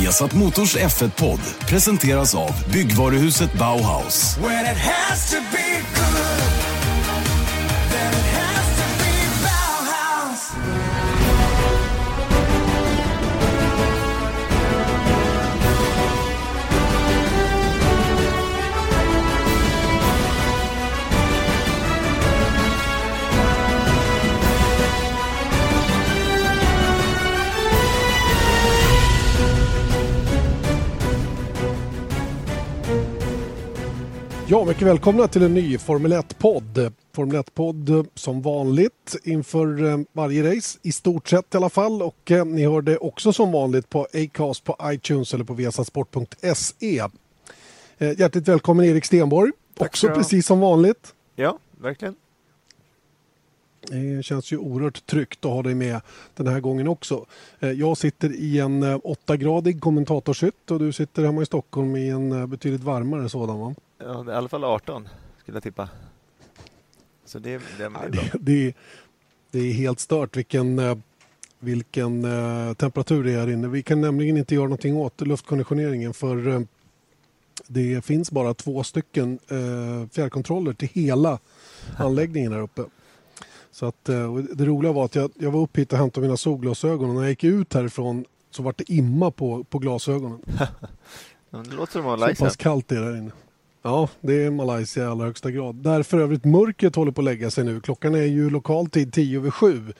Viasat Motors F1-podd presenteras av byggvaruhuset Bauhaus. Ja, mycket välkomna till en ny Formel 1-podd. Formel 1-podd som vanligt inför eh, varje race, i stort sett i alla fall. Och eh, ni hör det också som vanligt på Acast, på iTunes eller på viasasport.se. Eh, hjärtligt välkommen Erik Stenborg, Tack också precis som vanligt. Ja, verkligen. Det känns ju oerhört tryggt att ha dig med den här gången också. Eh, Jag sitter i en eh, åttagradig kommentatorshytt och du sitter hemma i Stockholm i en eh, betydligt varmare sådan va? Ja, det är I alla fall 18 skulle jag tippa. Så det, det, det är bra. Det, det, det är helt stört vilken, eh, vilken eh, temperatur det är här inne. Vi kan nämligen inte göra någonting åt luftkonditioneringen för eh, det finns bara två stycken fjärrkontroller till hela anläggningen här uppe. Så att, det roliga var att jag, jag var upp hit och hämtade mina solglasögon och när jag gick ut härifrån så var det imma på, på glasögonen. Det låter som Så Malaysia. pass kallt det är där inne. Ja, det är Malaysia i allra högsta grad. Där för övrigt mörkret håller på att lägga sig nu. Klockan är ju lokal tid 10 över 7.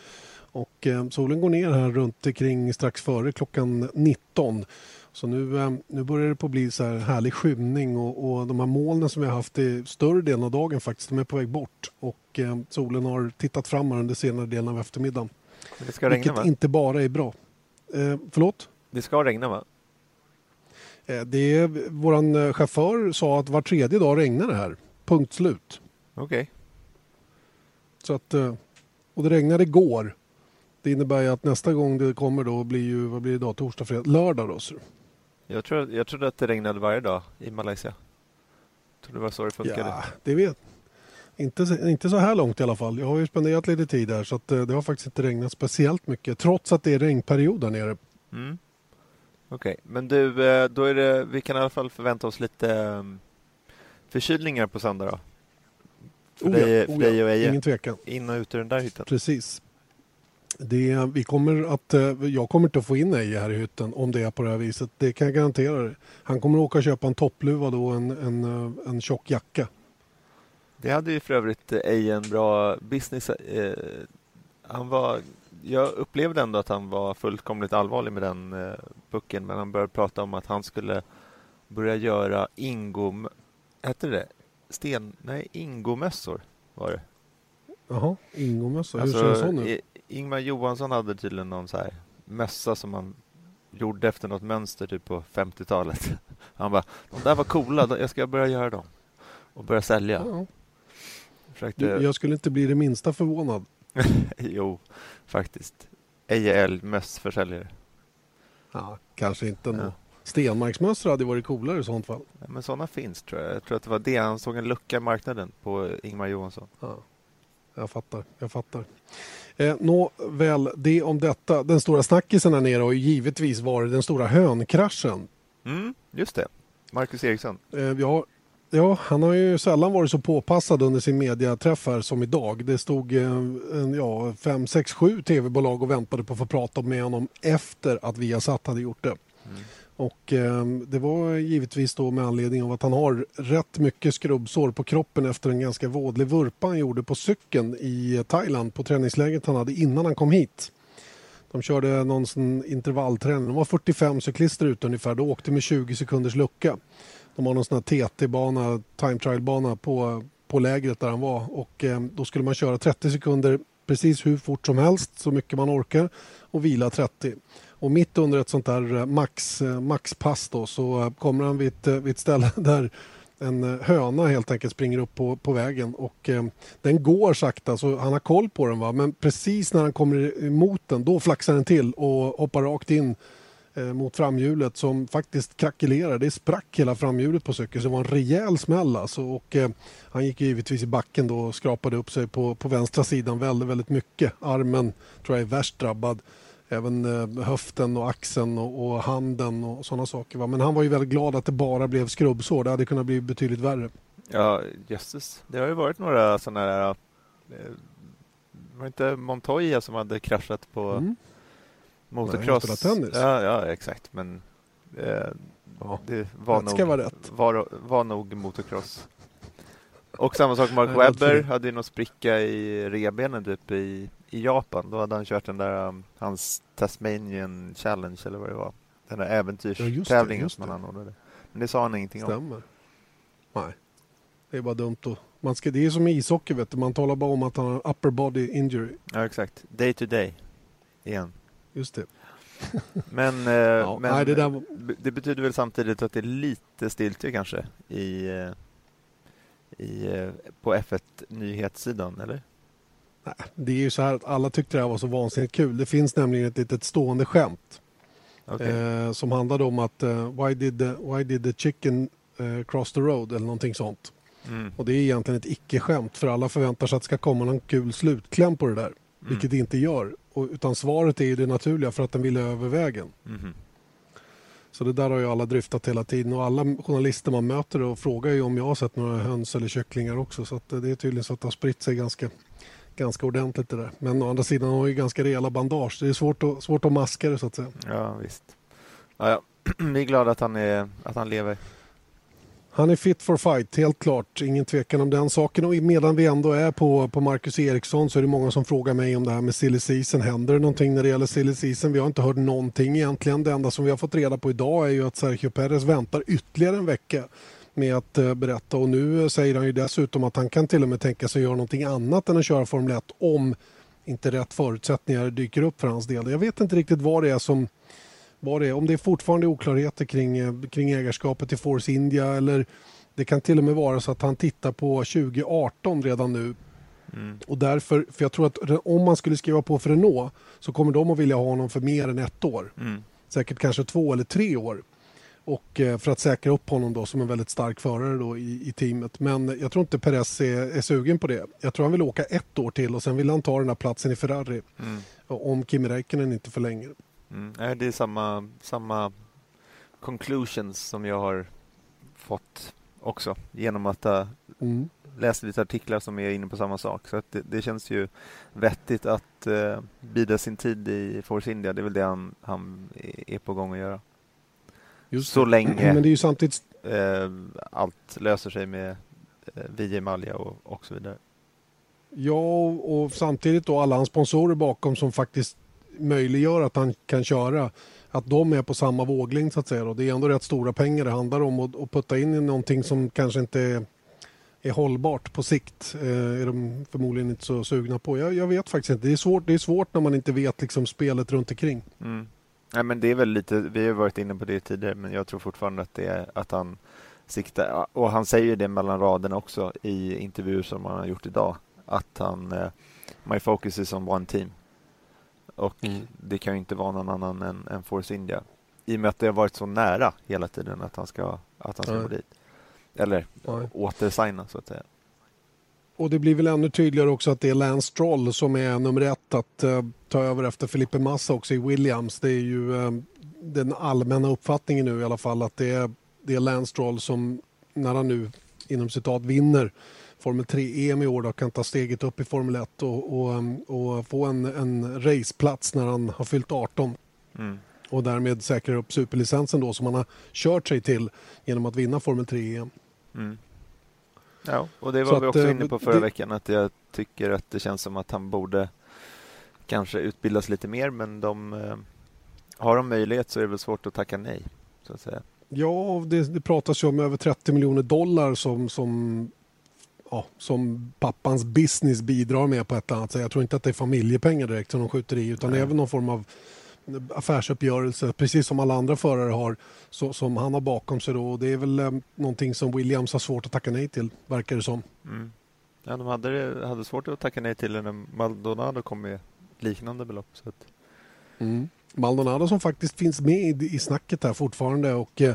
Och eh, solen går ner här runt omkring strax före klockan 19. Så nu, eh, nu börjar det på bli så här härlig skymning och, och de här molnen som vi har haft i större delen av dagen faktiskt, de är på väg bort. Och eh, solen har tittat fram här under senare delen av eftermiddagen. Det ska regna Vilket va? inte bara är bra. Eh, förlåt? Det ska regna va? Eh, Det är, våran eh, chaufför sa att var tredje dag regnar det här. Punkt slut. Okej. Så att, eh, och det regnade igår. Det innebär ju att nästa gång det kommer då blir ju, vad blir det idag, torsdag, fredag, lördag då. Så. Jag, tror, jag trodde att det regnade varje dag i Malaysia. Jag trodde det var så det funkade. Ja, det vet inte, inte så här långt i alla fall. Jag har ju spenderat lite tid här så att det har faktiskt inte regnat speciellt mycket trots att det är regnperiod där nere. Mm. Okej, men du, eh, då är det, vi kan i alla fall förvänta oss lite um, förkylningar på söndag då? För Oh ja, dig, oh för dig ja, och Eje, Ingen tvekan. in och ut ur den där hytten. Precis. Det, vi kommer att, eh, jag kommer inte att få in Eje här i hytten om det är på det här viset. Det kan jag garantera dig. Han kommer att åka och köpa en toppluva då och en, en, eh, en tjock jacka. Det hade ju för övrigt Eje en bra business. Eh, han var, jag upplevde ändå att han var fullkomligt allvarlig med den eh, pucken men han började prata om att han skulle börja göra ingom... Hette det Sten... Nej, ingomössor var det. Jaha, Ingomössa. Hur ser en Alltså, sån ut? Ingmar Johansson hade tydligen någon så här mössa som han gjorde efter något mönster typ på 50-talet. Han bara, de där var coola, jag ska börja göra dem. Och börja sälja. Ja. Försökte... Jag skulle inte bli det minsta förvånad. Jo, faktiskt. Eje L, mössförsäljare. Ja, kanske inte ändå. Ja. Stenmarksmössor hade varit coolare i sånt fall. Ja, men sådana finns tror jag. Jag tror att det var det. Han såg en lucka i marknaden på Ingmar Johansson. Ja. Jag fattar, jag fattar. Eh, Nå, väl, det om detta. Den stora snackisen här nere har givetvis varit den stora hönkraschen. Mm, just det. Marcus Eriksson. Eh, ja, ja, han har ju sällan varit så påpassad under sin mediaträff här som idag. Det stod eh, en, ja, fem, sex, sju tv-bolag och väntade på att få prata med honom efter att Viasat hade gjort det. Mm. Och eh, det var givetvis då med anledning av att han har rätt mycket skrubbsår på kroppen efter en ganska vådlig vurpa han gjorde på cykeln i Thailand på träningsläget han hade innan han kom hit. De körde någon intervallträning. De var 45 cyklister ute ungefär. De åkte med 20 sekunders lucka. De har någon sån här TT-bana, time trial-bana på, på lägret där han var. Och eh, då skulle man köra 30 sekunder precis hur fort som helst, så mycket man orkar och vila 30. Och mitt under ett sånt där eh, max, eh, maxpass då, så eh, kommer han vid ett, vid ett ställe där en höna helt enkelt springer upp på, på vägen och eh, den går sakta så han har koll på den va men precis när han kommer emot den då flaxar den till och hoppar rakt in mot framhjulet som faktiskt krackelerar. Det sprack hela framhjulet på cykeln så det var en rejäl smäll alltså. och eh, han gick givetvis i backen då och skrapade upp sig på, på vänstra sidan väldigt, väldigt mycket. Armen tror jag är värst drabbad. även eh, höften och axeln och, och handen och sådana saker. Va? Men han var ju väldigt glad att det bara blev skrubbsår. Det hade kunnat bli betydligt värre. Ja, jösses. Det har ju varit några sådana här... Eh, var det inte Montoya som hade kraschat på mm. Motocross? Nej, tennis. Ja, ja, exakt. Men eh, ja, det var nog, vara rätt. Var, var nog motocross. Och samma sak, Mark Webber hade ju någon spricka i rebenen typ i, i Japan. Då hade han kört den där, um, hans Tasmanian Challenge eller vad det var. Den där äventyrstävlingen ja, som han anordnade. Men det sa han ingenting Stämmer. om. Nej, det är bara dumt att man ska, det är som i ishockey, vet du. man talar bara om att han har upper body injury. Ja, exakt. Day to day. Igen. Just det. men, eh, ja, men nej, det, där... det, betyder väl samtidigt att det är lite stiltje kanske i, eh, i, eh, på F1 nyhetssidan, eller? Nej, det är ju så här att alla tyckte det här var så vansinnigt kul. Det finns nämligen ett litet stående skämt okay. eh, som handlade om att uh, why, did the, why did the chicken uh, cross the road eller någonting sånt. Mm. Och det är egentligen ett icke-skämt för alla förväntar sig att det ska komma någon kul slutkläm på det där. Mm. Vilket det inte gör. Och, utan svaret är ju det naturliga för att den ville över vägen. Mm. Så det där har ju alla dryftat hela tiden och alla journalister man möter och frågar ju om jag har sett några höns eller kycklingar också. Så det är tydligen så att det har spritt sig ganska, ganska ordentligt det där. Men å andra sidan har ju ganska rejäla bandage. Det är svårt att, svårt att maska det så att säga. Ja visst. Ja, ja. Vi är glada att han, är, att han lever. Han är fit for fight, helt klart. Ingen tvekan om den saken. Och medan vi ändå är på, på Marcus Eriksson så är det många som frågar mig om det här med silly season. Händer det någonting när det gäller silly season? Vi har inte hört någonting egentligen. Det enda som vi har fått reda på idag är ju att Sergio Perez väntar ytterligare en vecka med att eh, berätta. Och nu eh, säger han ju dessutom att han kan till och med tänka sig göra någonting annat än att köra Formel 1 om inte rätt förutsättningar dyker upp för hans del. Jag vet inte riktigt vad det är som vad det är. Om det är fortfarande oklarheter kring, eh, kring ägarskapet till Force India eller det kan till och med vara så att han tittar på 2018 redan nu. Mm. Och därför, för jag tror att om man skulle skriva på för Renault så kommer de att vilja ha honom för mer än ett år. Mm. Säkert kanske två eller tre år. Och eh, för att säkra upp honom då som en väldigt stark förare då i, i teamet. Men jag tror inte Perez är, är, sugen på det. Jag tror han vill åka ett år till och sen vill han ta den här platsen i Ferrari. Mm. Om Kimi Räikkönen inte förlänger. Mm. Det är samma, samma conclusions som jag har fått också genom att ha mm. läst lite artiklar som är inne på samma sak. Så det, det, känns ju vettigt att uh, bida sin tid i Force India. Det är väl det han, han är på gång att göra. Just så länge Men det är ju samtidigt... Uh, allt löser sig med uh, Vijay Malja och, och så vidare. Ja, och samtidigt då alla hans sponsorer bakom som faktiskt möjliggör att han kan köra att de är på samma våglängd så att säga. Då. Det är ändå rätt stora pengar det handlar om och, och putta in i någonting som kanske inte är, är hållbart på sikt eh, är de förmodligen inte så sugna på. Jag, jag, vet faktiskt inte. Det är svårt, det är svårt när man inte vet liksom spelet runt omkring. Mm. Nej, men det är väl lite, vi har varit inne på det tidigare men jag tror fortfarande att det är att han siktar och han säger det mellan raderna också i intervjuer som han har gjort idag att han eh, My focus is on one team och mm. det kan ju inte vara någon annan än, än Force India. I och med att det har varit så nära hela tiden att han ska, att han ska gå dit. Eller återsigna så att säga. Och det blir väl ännu tydligare också att det är Lance Stroll som är nummer ett att uh, ta över efter Felipe Massa också i Williams. Det är ju uh, den allmänna uppfattningen nu i alla fall att det är, det är Lance Stroll som när han nu inom citat vinner Formel 3-EM i år då, kan ta steget upp i Formel 1 och, och, och få en, en raceplats när han har fyllt 18. Mm. Och därmed säkra upp superlicensen då som han har kört sig till genom att vinna Formel 3-EM. Mm. Ja, och det var Så vi också att, inne på förra det... veckan att jag tycker att det känns som att han borde kanske utbildas lite mer men de eh, har de möjlighet så är det väl svårt att tacka nej. Så att säga. Ja, det, det pratas ju om över 30 miljoner dollar som, som ja, som pappans business bidrar med på ett annat sätt. Jag tror inte att det är familjepengar direkt som de skjuter i utan Nej. är någon form av affärsuppgörelse precis som alla andra förare har så, som han har bakom sig. Då. Det är väl eh, någonting som Williams har svårt att tacka nej till verkar det som. Mm. Ja, de hade, hade svårt att tacka nej till när Maldonado kom med liknande belopp. Så att... mm. Maldonado som faktiskt finns med i, snacket här fortfarande och eh,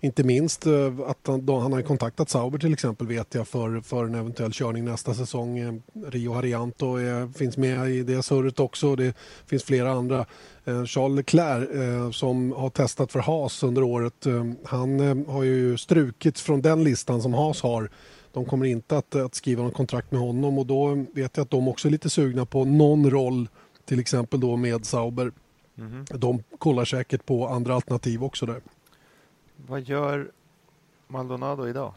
inte minst eh, att han, då, han har kontaktat Sauber till exempel vet jag för, för en eventuell körning nästa säsong. Eh, Rio Harianto är, finns med i det surret också. Det finns flera andra. Charles Leclerc som har testat för Haas under året. Han har ju strukits från den listan som Haas har. De kommer inte att, att skriva något kontrakt med honom och då vet jag att de också är lite sugna på någon roll till exempel då med Sauber. Mm. De kollar säkert på andra alternativ också där. Vad gör Maldonado idag?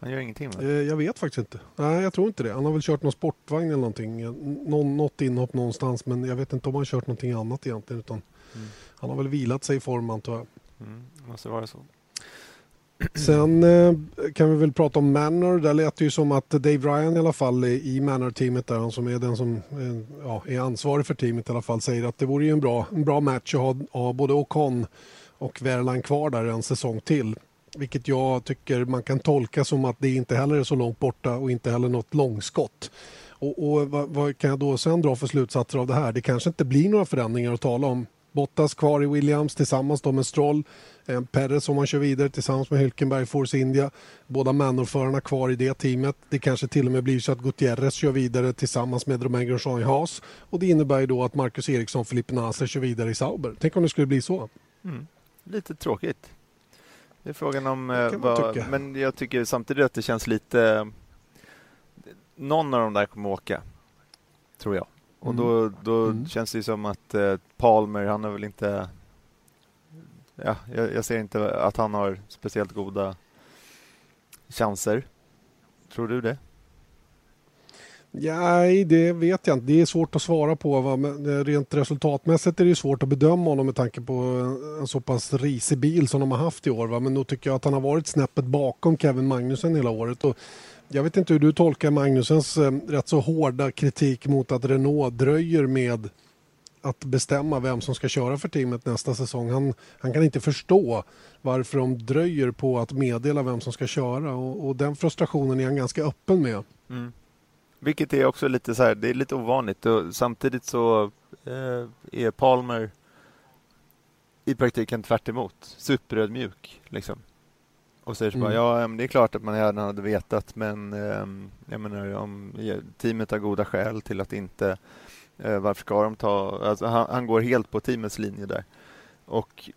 Han gör ingenting va? Eh, jag vet faktiskt inte. Nej, jag tror inte det. Han har väl kört någon sportvagn eller någonting. Någon, något inhopp någonstans men jag vet inte om han har kört någonting annat egentligen. Utan mm. Han har väl vilat sig i form antar jag. Mm, måste vara så. Sen eh, kan vi väl prata om Manor. Där lät det ju som att Dave Ryan i alla fall i Manor-teamet där, han som är den som eh, ja, är ansvarig för teamet i alla fall, säger att det vore ju en bra, en bra match att ha, ha både Ocon och Verland kvar där en säsong till. Vilket jag tycker man kan tolka som att det inte heller är så långt borta och inte heller något långskott. Och, och vad, vad, kan jag då sen dra för slutsatser av det här? Det kanske inte blir några förändringar att tala om. Bottas kvar i Williams tillsammans då med Stroll. Eh, Perez om han kör vidare tillsammans med Hülkenberg Force India. Båda Manor-förarna kvar i det teamet. Det kanske till och med blir så att Gutierrez kör vidare tillsammans med Romain Grosjean i Haas. Och det innebär då att Marcus Eriksson och Felipe Nasser kör vidare i Sauber. Tänk om det skulle bli så. Mm. Lite tråkigt. Det är frågan om... Eh, vad, men jag tycker samtidigt att det känns lite... Någon av dem där kommer åka, tror jag. Och mm. då, då mm. känns det som att eh, Palmer, han har väl inte... Ja, jag, jag, ser inte att han har speciellt goda chanser. Tror du det? Nej, det vet jag inte. Det är svårt att svara på. Va? Men rent resultatmässigt är det svårt att bedöma honom med tanke på en så pass risig bil som de har haft i år. Va? Men då tycker jag att han har varit snäppet bakom Kevin Magnussen hela året. Och jag vet inte hur du tolkar Magnusens eh, rätt så hårda kritik mot att Renault dröjer med att bestämma vem som ska köra för teamet nästa säsong. Han, han kan inte förstå varför de dröjer på att meddela vem som ska köra och, och den frustrationen är han ganska öppen med. Mm. Vilket är också lite så här, det är lite ovanligt och samtidigt så eh, är Palmer i praktiken tvärt emot. Superödmjuk liksom. Och säger så mm. bara, ja det är klart att man gärna hade vetat men eh, jag menar om teamet har goda skäl till att inte eh, varför ska de ta, alltså, han, han, går helt på teamets linje där. Och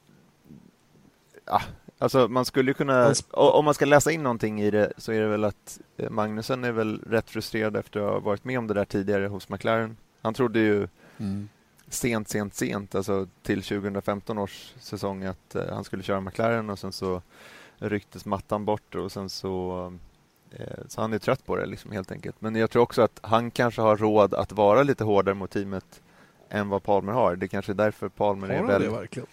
ja, Alltså man skulle kunna, om man ska läsa in någonting i det så är det väl att eh, Magnusen är väl rätt frustrerad efter att ha varit med om det där tidigare hos McLaren. Han trodde ju mm. sent, sent, sent, alltså till 2015 års säsong att uh, han skulle köra McLaren och sen så rycktes mattan bort och sen så uh, så han är trött på det liksom helt enkelt. Men jag tror också att han kanske har råd att vara lite hårdare mot teamet än vad Palmer har. Det kanske är därför Palmer har är väldigt... det verkligen?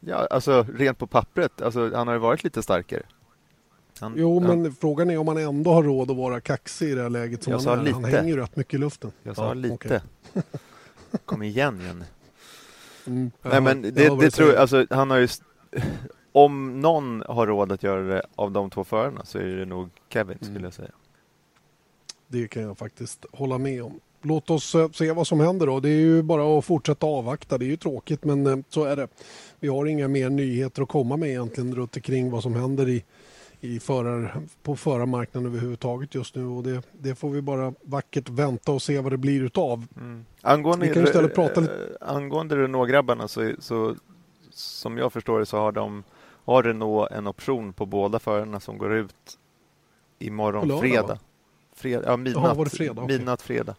Ja, alltså rent på pappret. Alltså, han har ju varit lite starkare. Han, jo, men han... frågan är om han ändå har råd att vara kaxig i det här läget. Som jag han, lite. han hänger ju rätt mycket i luften. Jag sa ja, lite. Okay. Kom igen, Jenny. Mm, Nej, men det, det, det tror jag, alltså, han har ju... Om någon har råd att göra det av de två förarna så är det nog Kevin, mm. skulle jag säga. Det kan jag faktiskt hålla med om låt oss eh, se vad som händer då. Det är ju bara att fortsätta avvakta. Det är ju tråkigt men eh, så är det. Vi har inga mer nyheter att komma med egentligen runt omkring vad som händer i, i förar, på förarmarknaden överhuvudtaget just nu och det, det får vi bara vackert vänta och se vad det blir utav. Mm. Angående, vi kan istället prata lite... Eh, angående Renault-grabbarna så, så som jag förstår det så har de har Renault en option på båda förarna som går ut imorgon lördag, fredag. Fred, ja, midnatt, Aha, fredag? Okay. midnatt fredag.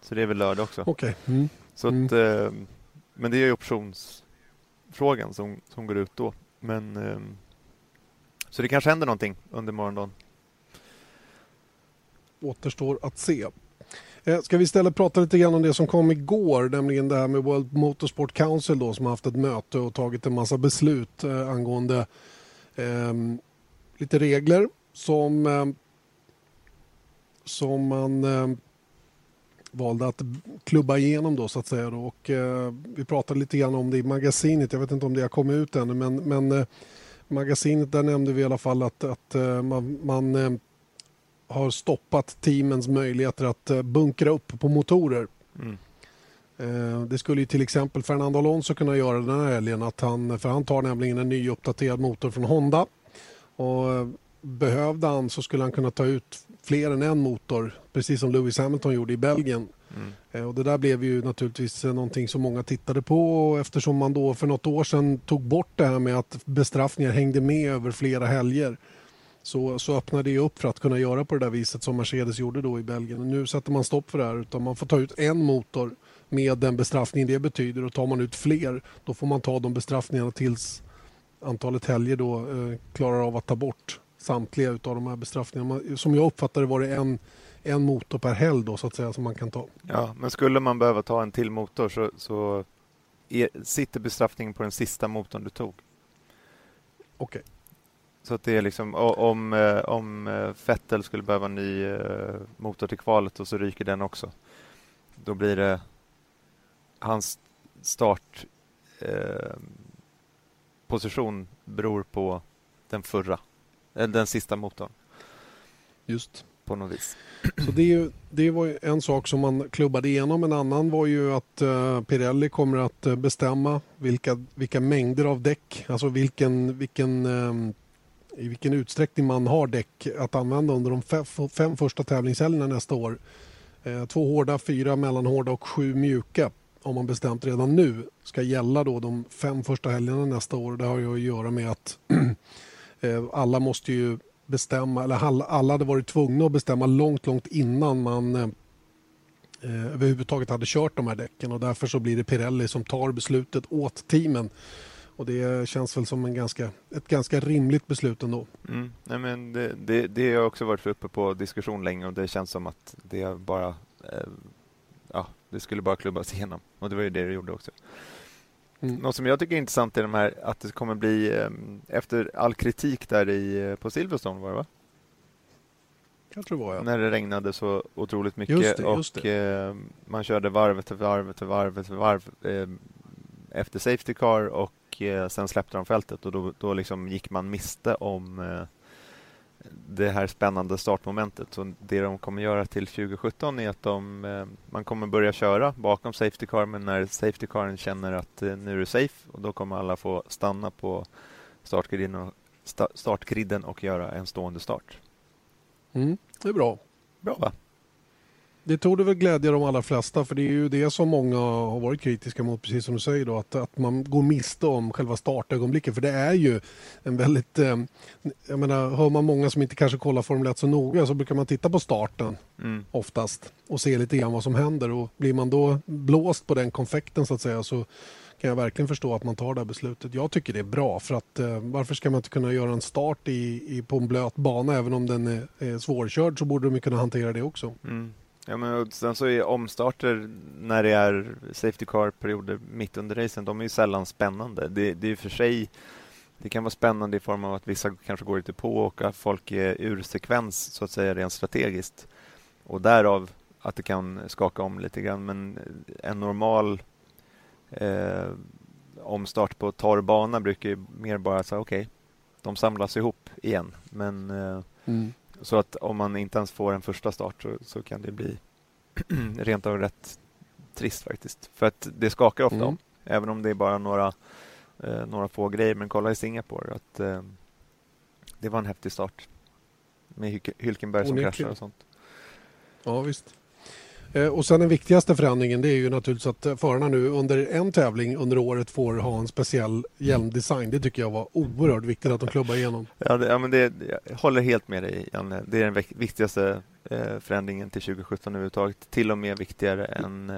Så det är väl lördag också. Okay. Mm. Så att, mm. eh, men det är ju optionsfrågan som, som går ut då. Men, eh, så det kanske händer någonting under morgondagen. Återstår att se. Eh, ska vi istället prata lite grann om det som kom igår, nämligen det här med World Motorsport Council då, som har haft ett möte och tagit en massa beslut eh, angående eh, lite regler som, eh, som man eh, valde att klubba igenom då så att säga. Då. Och, eh, vi pratade lite grann om det i magasinet. Jag vet inte om det har kommit ut ännu men, men eh, magasinet där nämnde vi i alla fall att, att eh, man, man eh, har stoppat teamens möjligheter att eh, bunkra upp på motorer. Mm. Eh, det skulle ju till exempel Fernando Alonso kunna göra den här helgen. Att han, för han tar nämligen en ny uppdaterad motor från Honda. Och eh, behövde han så skulle han kunna ta ut fler än en motor precis som Lewis Hamilton gjorde i Belgien. Mm. Och det där blev ju naturligtvis någonting som många tittade på eftersom man då för något år sedan tog bort det här med att bestraffningar hängde med över flera helger så, så öppnade det upp för att kunna göra på det där viset som Mercedes gjorde då i Belgien. Nu sätter man stopp för det här utan man får ta ut en motor med den bestraffning det betyder och tar man ut fler då får man ta de bestraffningarna tills antalet helger då eh, klarar av att ta bort samtliga av de här bestraffningarna. Som jag uppfattar det var det en, en motor per helg då så att säga som man kan ta. Ja, men skulle man behöva ta en till motor så, så är, sitter bestraffningen på den sista motorn du tog. Okej. Okay. Så att det är liksom om, eh, om eh, Fettel skulle behöva en ny eh, motor till kvalet och så ryker den också. Då blir det hans startposition beror på den förra, den sista motorn. Just. På något vis. Så det, det var en sak som man klubbade igenom. En annan var ju att Pirelli kommer att bestämma vilka, vilka mängder av däck, alltså vilken, vilken i vilken utsträckning man har däck att använda under de fem, första tävlingshelgerna nästa år. Eh, två hårda, fyra mellanhårda och sju mjuka har man bestämt redan nu ska gälla då de fem första helgerna nästa år. Det har ju att göra med att eh, alla måste ju bestämma, eller alla hade varit tvungna att bestämma långt, långt innan man eh, överhuvudtaget hade kört de här däcken och därför så blir det Pirelli som tar beslutet åt teamen och det känns väl som en ganska, ett ganska rimligt beslut ändå. Mm. Nej, men det, det, det har också varit uppe på diskussion länge och det känns som att det bara eh, ja, det skulle bara klubbas igenom. Och det var ju det det gjorde också. Mm. Något som jag tycker är intressant är de här, att det kommer bli, eh, efter all kritik där i, eh, på Silverstone var det va? Jag tror det var, ja. När det regnade så otroligt mycket just det, just och eh, man körde varv efter varv efter varv efter varv efter Safety Car och Eh, sen släppte de fältet och då, då liksom gick man miste om eh, det här spännande startmomentet. Så det de kommer göra till 2017 är att de, eh, man kommer börja köra bakom Safety Car men när Safety Caren känner att nu är det safe och då kommer alla få stanna på startgriden och, startgriden och göra en stående start. Mm, det är bra. Bra va? Det tog det väl glädja de allra flesta för det är ju det som många har varit kritiska mot precis som du säger då att, att man går miste om själva startögonblicket för det är ju en väldigt eh, jag menar hör man många som inte kanske kollar Formel 1 så noga så brukar man titta på starten mm. oftast och se lite grann vad som händer och blir man då blåst på den konfekten så att säga så kan jag verkligen förstå att man tar det här beslutet. Jag tycker det är bra för att eh, varför ska man inte kunna göra en start i, i, på en blöt bana även om den är, är svårkörd så borde de kunna hantera det också. Mm. Ja, men sen så är omstarter när det är Safety Car-perioder mitt under racen, de är ju sällan spännande. Det, det är för sig det kan vara spännande i form av att vissa kanske går lite på och att folk är ur sekvens så att säga rent strategiskt. Och därav att det kan skaka om lite grann. Men en normal eh, omstart på torr bana brukar ju mer bara säga okej, okay, de samlas ihop igen. Men eh, mm. Så att om man inte ens får en första start så, så kan det bli rent av rätt trist faktiskt. För att det skakar ofta mm. om, även om det är bara några, eh, några få grejer. Men kolla i Singapore, att eh, det var en häftig start med Hylkenberg som kraschar och sånt. Ja, visst. Eh, och sen den viktigaste förändringen det är ju naturligtvis att eh, förarna nu under en tävling under året får ha en speciell hjälmdesign. Det tycker jag var oerhört viktigt att de klubbar igenom. Ja, det, ja men det, jag håller helt med dig, Janne. Det är den viktigaste eh, förändringen till 2017 överhuvudtaget. Till och med viktigare än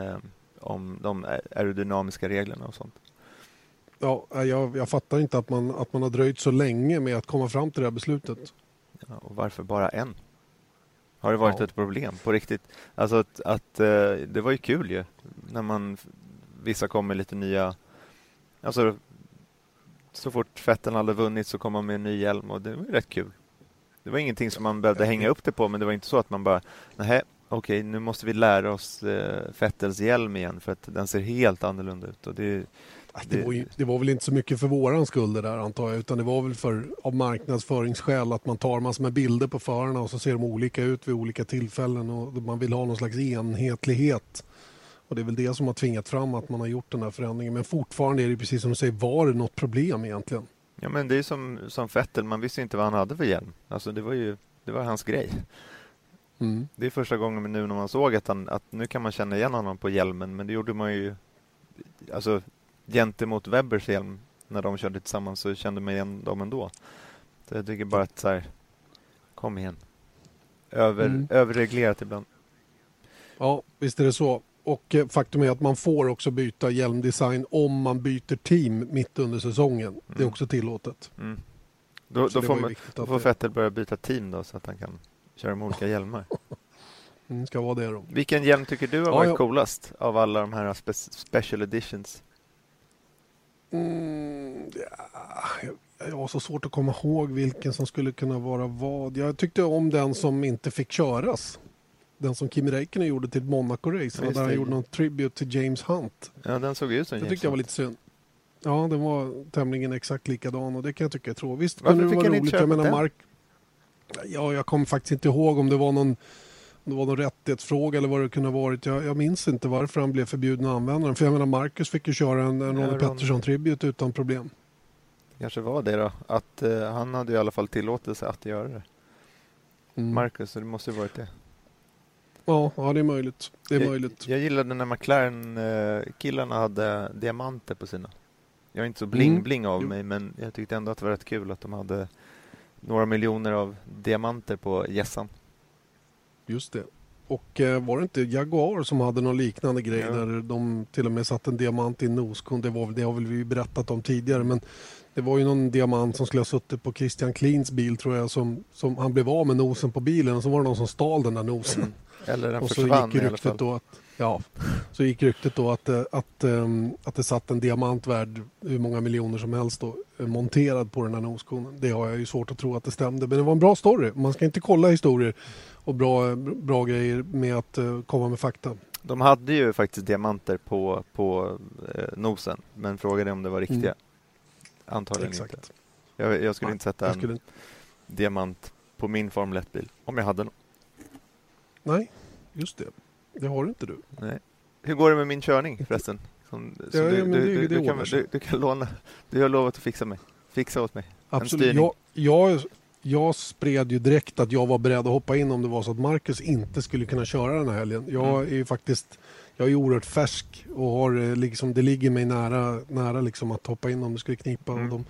om de aerodynamiska reglerna och sånt. Ja, jag, jag fattar inte att man, att man har dröjt så länge med att komma fram till det här beslutet. Ja, och varför bara en? Har det varit ja. ett problem på riktigt? Alltså att, att eh, det var ju kul ju när man vissa kom med lite nya Alltså så fort Fetten hade vunnit så kom man med en ny hjälm och det var rätt kul. Det var ingenting som man behövde hänga upp det på men det var inte så att man bara nej okej okay, nu måste vi lära oss eh, Fettels hjälm igen för att den ser helt annorlunda ut och det, det, var ju, det var väl inte så mycket för våran skull det där antar jag utan det var väl för av marknadsföringsskäl att man tar massor med bilder på förarna och så ser de olika ut vid olika tillfällen och man vill ha någon slags enhetlighet. Och Det är väl det som har tvingat fram att man har gjort den här förändringen. Men fortfarande är det precis som du säger, var det något problem egentligen? Ja, men det är som, som Vettel, man visste inte vad han hade för hjälm. Alltså det var ju det var hans grej. Mm. Det är första gången nu när man såg att, han, att nu kan man känna igen honom på hjälmen, men det gjorde man ju alltså gentemot Webbers hjälm när de körde tillsammans så kände man igen dem ändå. Så jag tycker bara att så här, kom igen. Över, mm. Överreglerat ibland. Ja, visst är det så. Och eh, faktum är att man får också byta hjälmdesign om man byter team mitt under säsongen. Mm. Det är mm. också tillåtet. Mm. Då, då får, man, då får Vettel börja byta team då så att han kan köra med olika hjälmar. Mm, ska vara det då. Vilken hjälm tycker du har varit ja, coolast av alla de här spe special editions? Mm, ja, jag har så svårt att komma ihåg vilken som skulle kunna vara vad. Jag tyckte om den som inte fick köras. Den som Kimi Räikkönen gjorde till Monaco-race. Där han gjorde någon tribute till James Hunt. Ja, den såg ut som Det tyckte jag var lite synd. Ja, den var tämligen exakt likadan och det kan jag tycka är tråkigt. Varför fick han inte köpa den? Mark... Ja, jag kommer faktiskt inte ihåg om det var någon det var någon rättighetsfråga eller vad det kunde ha varit. Jag, jag minns inte varför han blev förbjuden att använda den. För jag menar, Marcus fick ju köra en, en Ronny Pettersson-tribut utan problem. Det kanske var det då. Att uh, han hade i alla fall tillåtelse att göra det. Mm. Marcus, så det måste ju varit det. Ja, ja det är möjligt. Det är jag, möjligt. Jag gillade när McLaren-killarna hade diamanter på sina. Jag är inte så bling-bling mm. av mig, men jag tyckte ändå att det var rätt kul att de hade några miljoner av diamanter på gässan. Just det. Och eh, var det inte Jaguar som hade någon liknande grej ja. där de till och med satte en diamant i en noskon? Det, var, det har väl vi berättat om tidigare men det var ju någon diamant som skulle ha suttit på Christian Kleins bil tror jag som, som han blev av med nosen på bilen och så var det någon som stal den där nosen. Mm. Eller den och så gick ryktet fall. Då att, ja, så gick ryktet då att, eh, att, um, att det satt en diamant värd hur många miljoner som helst då, eh, monterad på den här noskonen. Det har jag ju svårt att tro att det stämde men det var en bra story. Man ska inte kolla historier och bra, bra grejer med att komma med fakta. De hade ju faktiskt diamanter på, på eh, nosen men frågade om det var riktiga. Mm. Antagligen Exakt. inte. Jag, jag skulle Nej, inte sätta en skulle... diamant på min Formel 1-bil om jag hade någon. Nej, just det. Det har inte du. Nej. Hur går det med min körning förresten? Som, ja, du, ja, du, det, du, kan, du, du, kan låna. Du har lovat att fixa mig. Fixa åt mig. Absolut. Jag, jag, jag spred ju direkt att jag var beredd att hoppa in om det var så att Marcus inte skulle kunna köra den här helgen. Jag mm. är ju faktiskt jag är oerhört färsk och har eh, liksom, det ligger mig nära, nära liksom att hoppa in om det skulle knipa. Mm. Och de,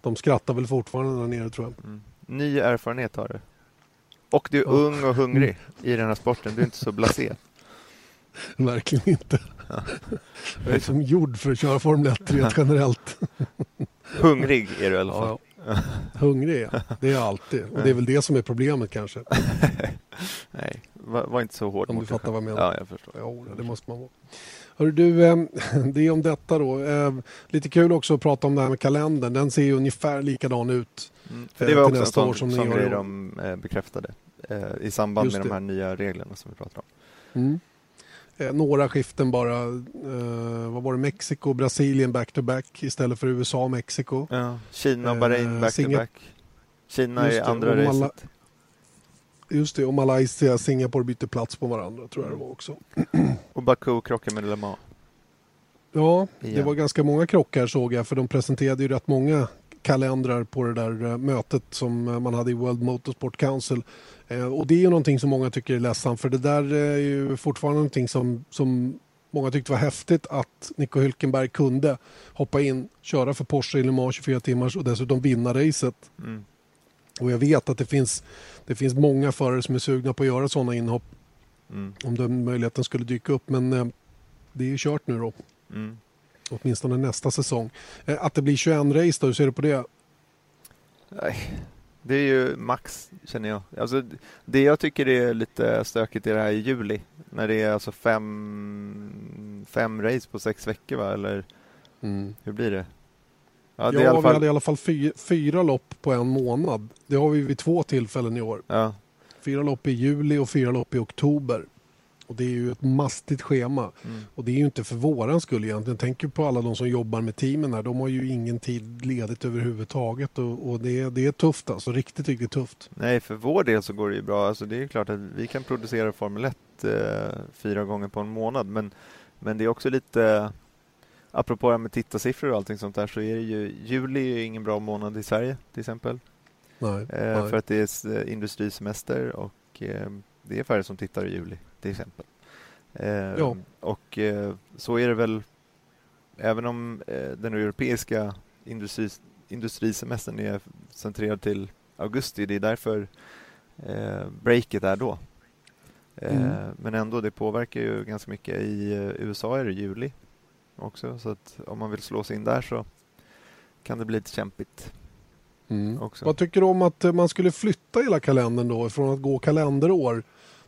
de skrattar väl fortfarande där nere tror jag. Mm. Ny erfarenhet har du. Och du är ung och hungrig i den här sporten. Du är inte så blasé. Verkligen inte. Ja. Jag är som gjord för att köra Formel 1 rent generellt. Hungrig är du i alla fall. Ja, Hungrig, det är jag alltid. Och det är väl det som är problemet kanske. Nej, var, var inte så hård Om du fattar vad jag menar. Ja, jag förstår. Ja, det måste man vara. Hör du, eh, det är om detta då. Eh, lite kul också att prata om det här med kalendern. Den ser ju ungefär likadan ut. Mm, för det var också en sån, som sån grej de eh, bekräftade i samband Just med det. de här nya reglerna som vi pratade om. Mm. Eh, några skiften bara. Eh, vad var det? Mexiko, Brasilien back-to-back istället för USA, Mexiko. Ja, Kina och Bahrain back-to-back. Kina i andra racet. Just det, och Malaysia, Singapore bytte plats på varandra tror jag det var också. Och Baku krockade med Le Mans. Ja, Igen. det var ganska många krockar såg jag för de presenterade ju rätt många kalendrar på det där eh, mötet som eh, man hade i World Motorsport Council. Eh, och det är ju någonting som många tycker är ledsamt för det där är ju fortfarande någonting som, som många tyckte var häftigt att Nico Hülkenberg kunde hoppa in, köra för Porsche i Le Mans 24 timmar och dessutom vinna racet. Mm. Och jag vet att det finns, det finns många förare som är sugna på att göra sådana inhopp mm. om den möjligheten skulle dyka upp. Men eh, det är ju kört nu då. Mm. Åtminstone nästa säsong. Eh, att det blir 21 race då, hur ser du på det? Nej, det är ju max, känner jag. Alltså, det jag tycker är lite stökigt är det här i juli, när det är alltså fem, fem race på sex veckor, va? eller mm. hur blir det? Ja, det ja fall... vi hade i alla fall fyra, fyra lopp på en månad. Det har vi vid två tillfällen i år. Ja. Fyra lopp i juli och fyra lopp i oktober. Och det är ju ett mastigt schema. Mm. Och det är ju inte för våran skull egentligen. Tänk på alla de som jobbar med teamen här. De har ju ingen tid ledigt överhuvudtaget. Och, och det, det är tufft alltså. Riktigt, riktigt tufft. Nej, för vår del så går det ju bra. Alltså, det är klart att vi kan producera Formel 1 eh, fyra gånger på en månad. Men Men det är också lite, apropå det här med tittarsiffror och allting sånt där, så är det ju, juli är ingen bra månad i Sverige till exempel. Nej, Eh, nej. För att det är eh, industrisemester och eh, det är färre som tittar i juli till exempel. Eh, Ja. Och eh, så är det väl även om eh, den europeiska industri, industrisemestern är centrerad till augusti. Det är därför breaket är då. Mm. Men ändå, det påverkar ju ganska mycket. I USA är det juli också, så att om man vill slå sig in där så kan det bli lite kämpigt Mm. också. Vad tycker du om att eh, man skulle flytta hela kalendern då från att gå kalenderår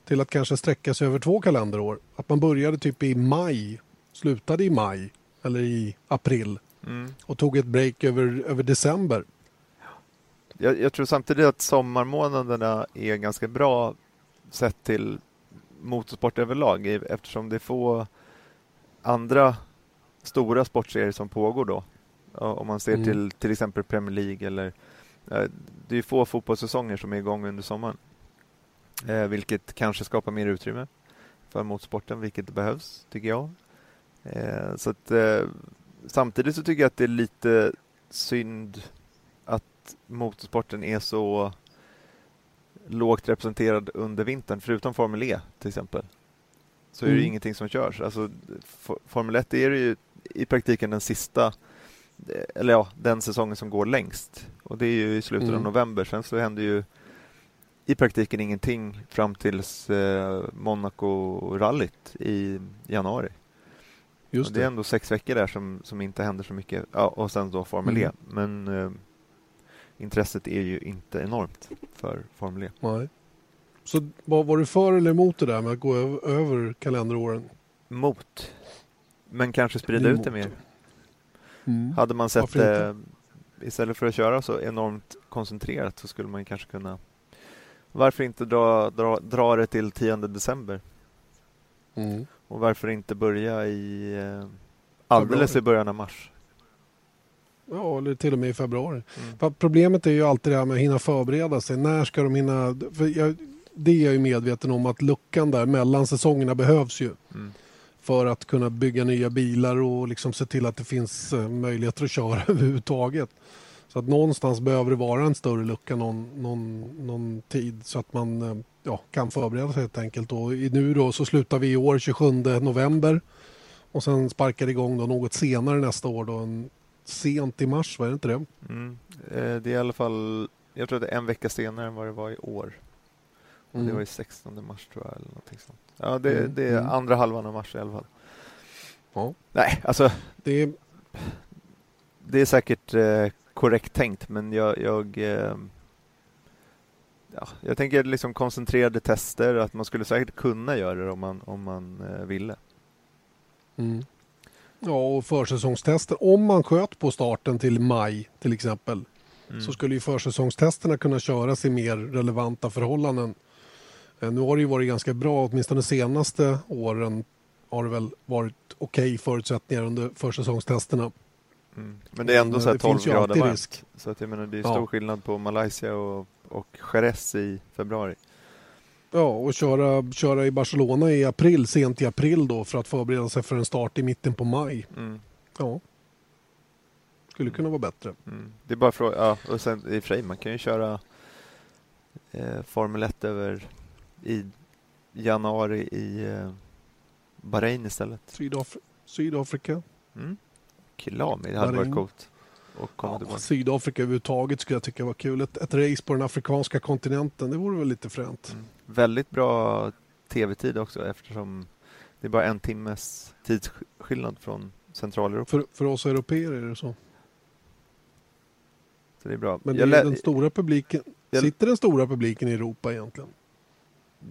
till att kanske sträcka sig över två kalenderår? Att man började typ i maj, slutade i maj eller i april Mm. och tog ett break över, över december. Jag, jag tror samtidigt att sommarmånaderna är ganska bra sett till motorsport överlag eftersom det är få andra stora sportserier som pågår då. Om man ser Mm. till till exempel Premier League eller eh, det är få fotbollssäsonger som är igång under sommaren. Eh, vilket kanske skapar mer utrymme för motorsporten, vilket behövs tycker jag. Eh, så att, eh, samtidigt så tycker jag att det är lite synd att motorsporten är så lågt representerad under vintern, förutom Formel E till exempel. Så är det Mm. ingenting som körs. Alltså, Formel 1 är det ju i praktiken den sista, eh, eller ja, den säsongen som går längst. Och det är ju i slutet av Mm. november. Sen så händer ju i praktiken ingenting fram tills eh, Monaco-rallyt i januari. Just och det är det. ändå sex veckor där som, som inte händer så mycket. Ja, och sen då Formel E. Mm. Men eh, intresset är ju inte enormt för Formel E. Nej. Så vad var du för eller emot det där med att gå över, över kalenderåren? Mot. Men kanske sprida Det ut det mer. Mm. Hade man sett Varför eh, istället för att köra så enormt koncentrerat så skulle man kanske kunna varför inte dra, dra, dra det till 10 december? Mm. Och varför inte börja i eh, alldeles Februari. i början av mars? Ja, eller till och med i februari. Mm. För Problemet är ju alltid det här med att hinna förbereda sig. När ska de hinna? För jag, det är jag ju medveten om att luckan där mellan säsongerna behövs ju Mm för att kunna bygga nya bilar och liksom se till att det finns eh, möjligheter att köra överhuvudtaget. Så att någonstans behöver det vara en större lucka någon, någon, någon tid så att man eh, ja, kan förbereda sig helt enkelt. Och nu då så slutar vi i år 27 november och sen sparkar det igång då något senare nästa år. Då, en, sent i mars, var det inte det? Mm. Eh, det är i alla fall, jag tror det är en vecka senare än vad det var i år. Och Det Mm. var i 16 mars tror jag. Eller någonting sånt. Ja, det, Mm, det är mm. andra halvan av mars i alla fall. Ja. Nej, alltså Det är, det är säkert eh, korrekt tänkt men jag, jag, eh, ja, jag tänker liksom koncentrerade tester, att man skulle säkert kunna göra det om man, om man eh, ville. Mm. Ja, och försäsongstester. Om man sköt på starten till maj till exempel Mm. så skulle ju försäsongstesterna kunna köras i mer relevanta förhållanden. Eh, Nu har det ju varit ganska bra, åtminstone de senaste åren har det väl varit okej förutsättningar under försäsongstesterna. Mm. Men det är ändå så här det 12 finns ju grader varmt. risk. Så att jag menar, det är Ja. stor skillnad på Malaysia och, och Jerez i februari. Ja, och köra, köra i Barcelona i april, sent i april då för att förbereda sig för en start i mitten på maj. Mm. Ja, skulle kunna vara bättre. Mm. Det är bara fråga, ja, och sen i och man kan ju köra eh, Formel 1 över i januari i eh, Bahrain istället. Sydaf- Sydafrika. Mm. Kilami, det hade varit Bahrain. coolt. Och komma Ja, tillbaka. Sydafrika överhuvudtaget skulle jag tycka var kul. Ett, ett race på den afrikanska kontinenten, det vore väl lite fränt. Mm. Väldigt bra tv-tid också eftersom det är bara en timmes tidsskillnad från Centraleuropa. För, för oss europeer är det så. Så det är bra. Men det är den stora publiken. Sitter den stora publiken i Europa egentligen?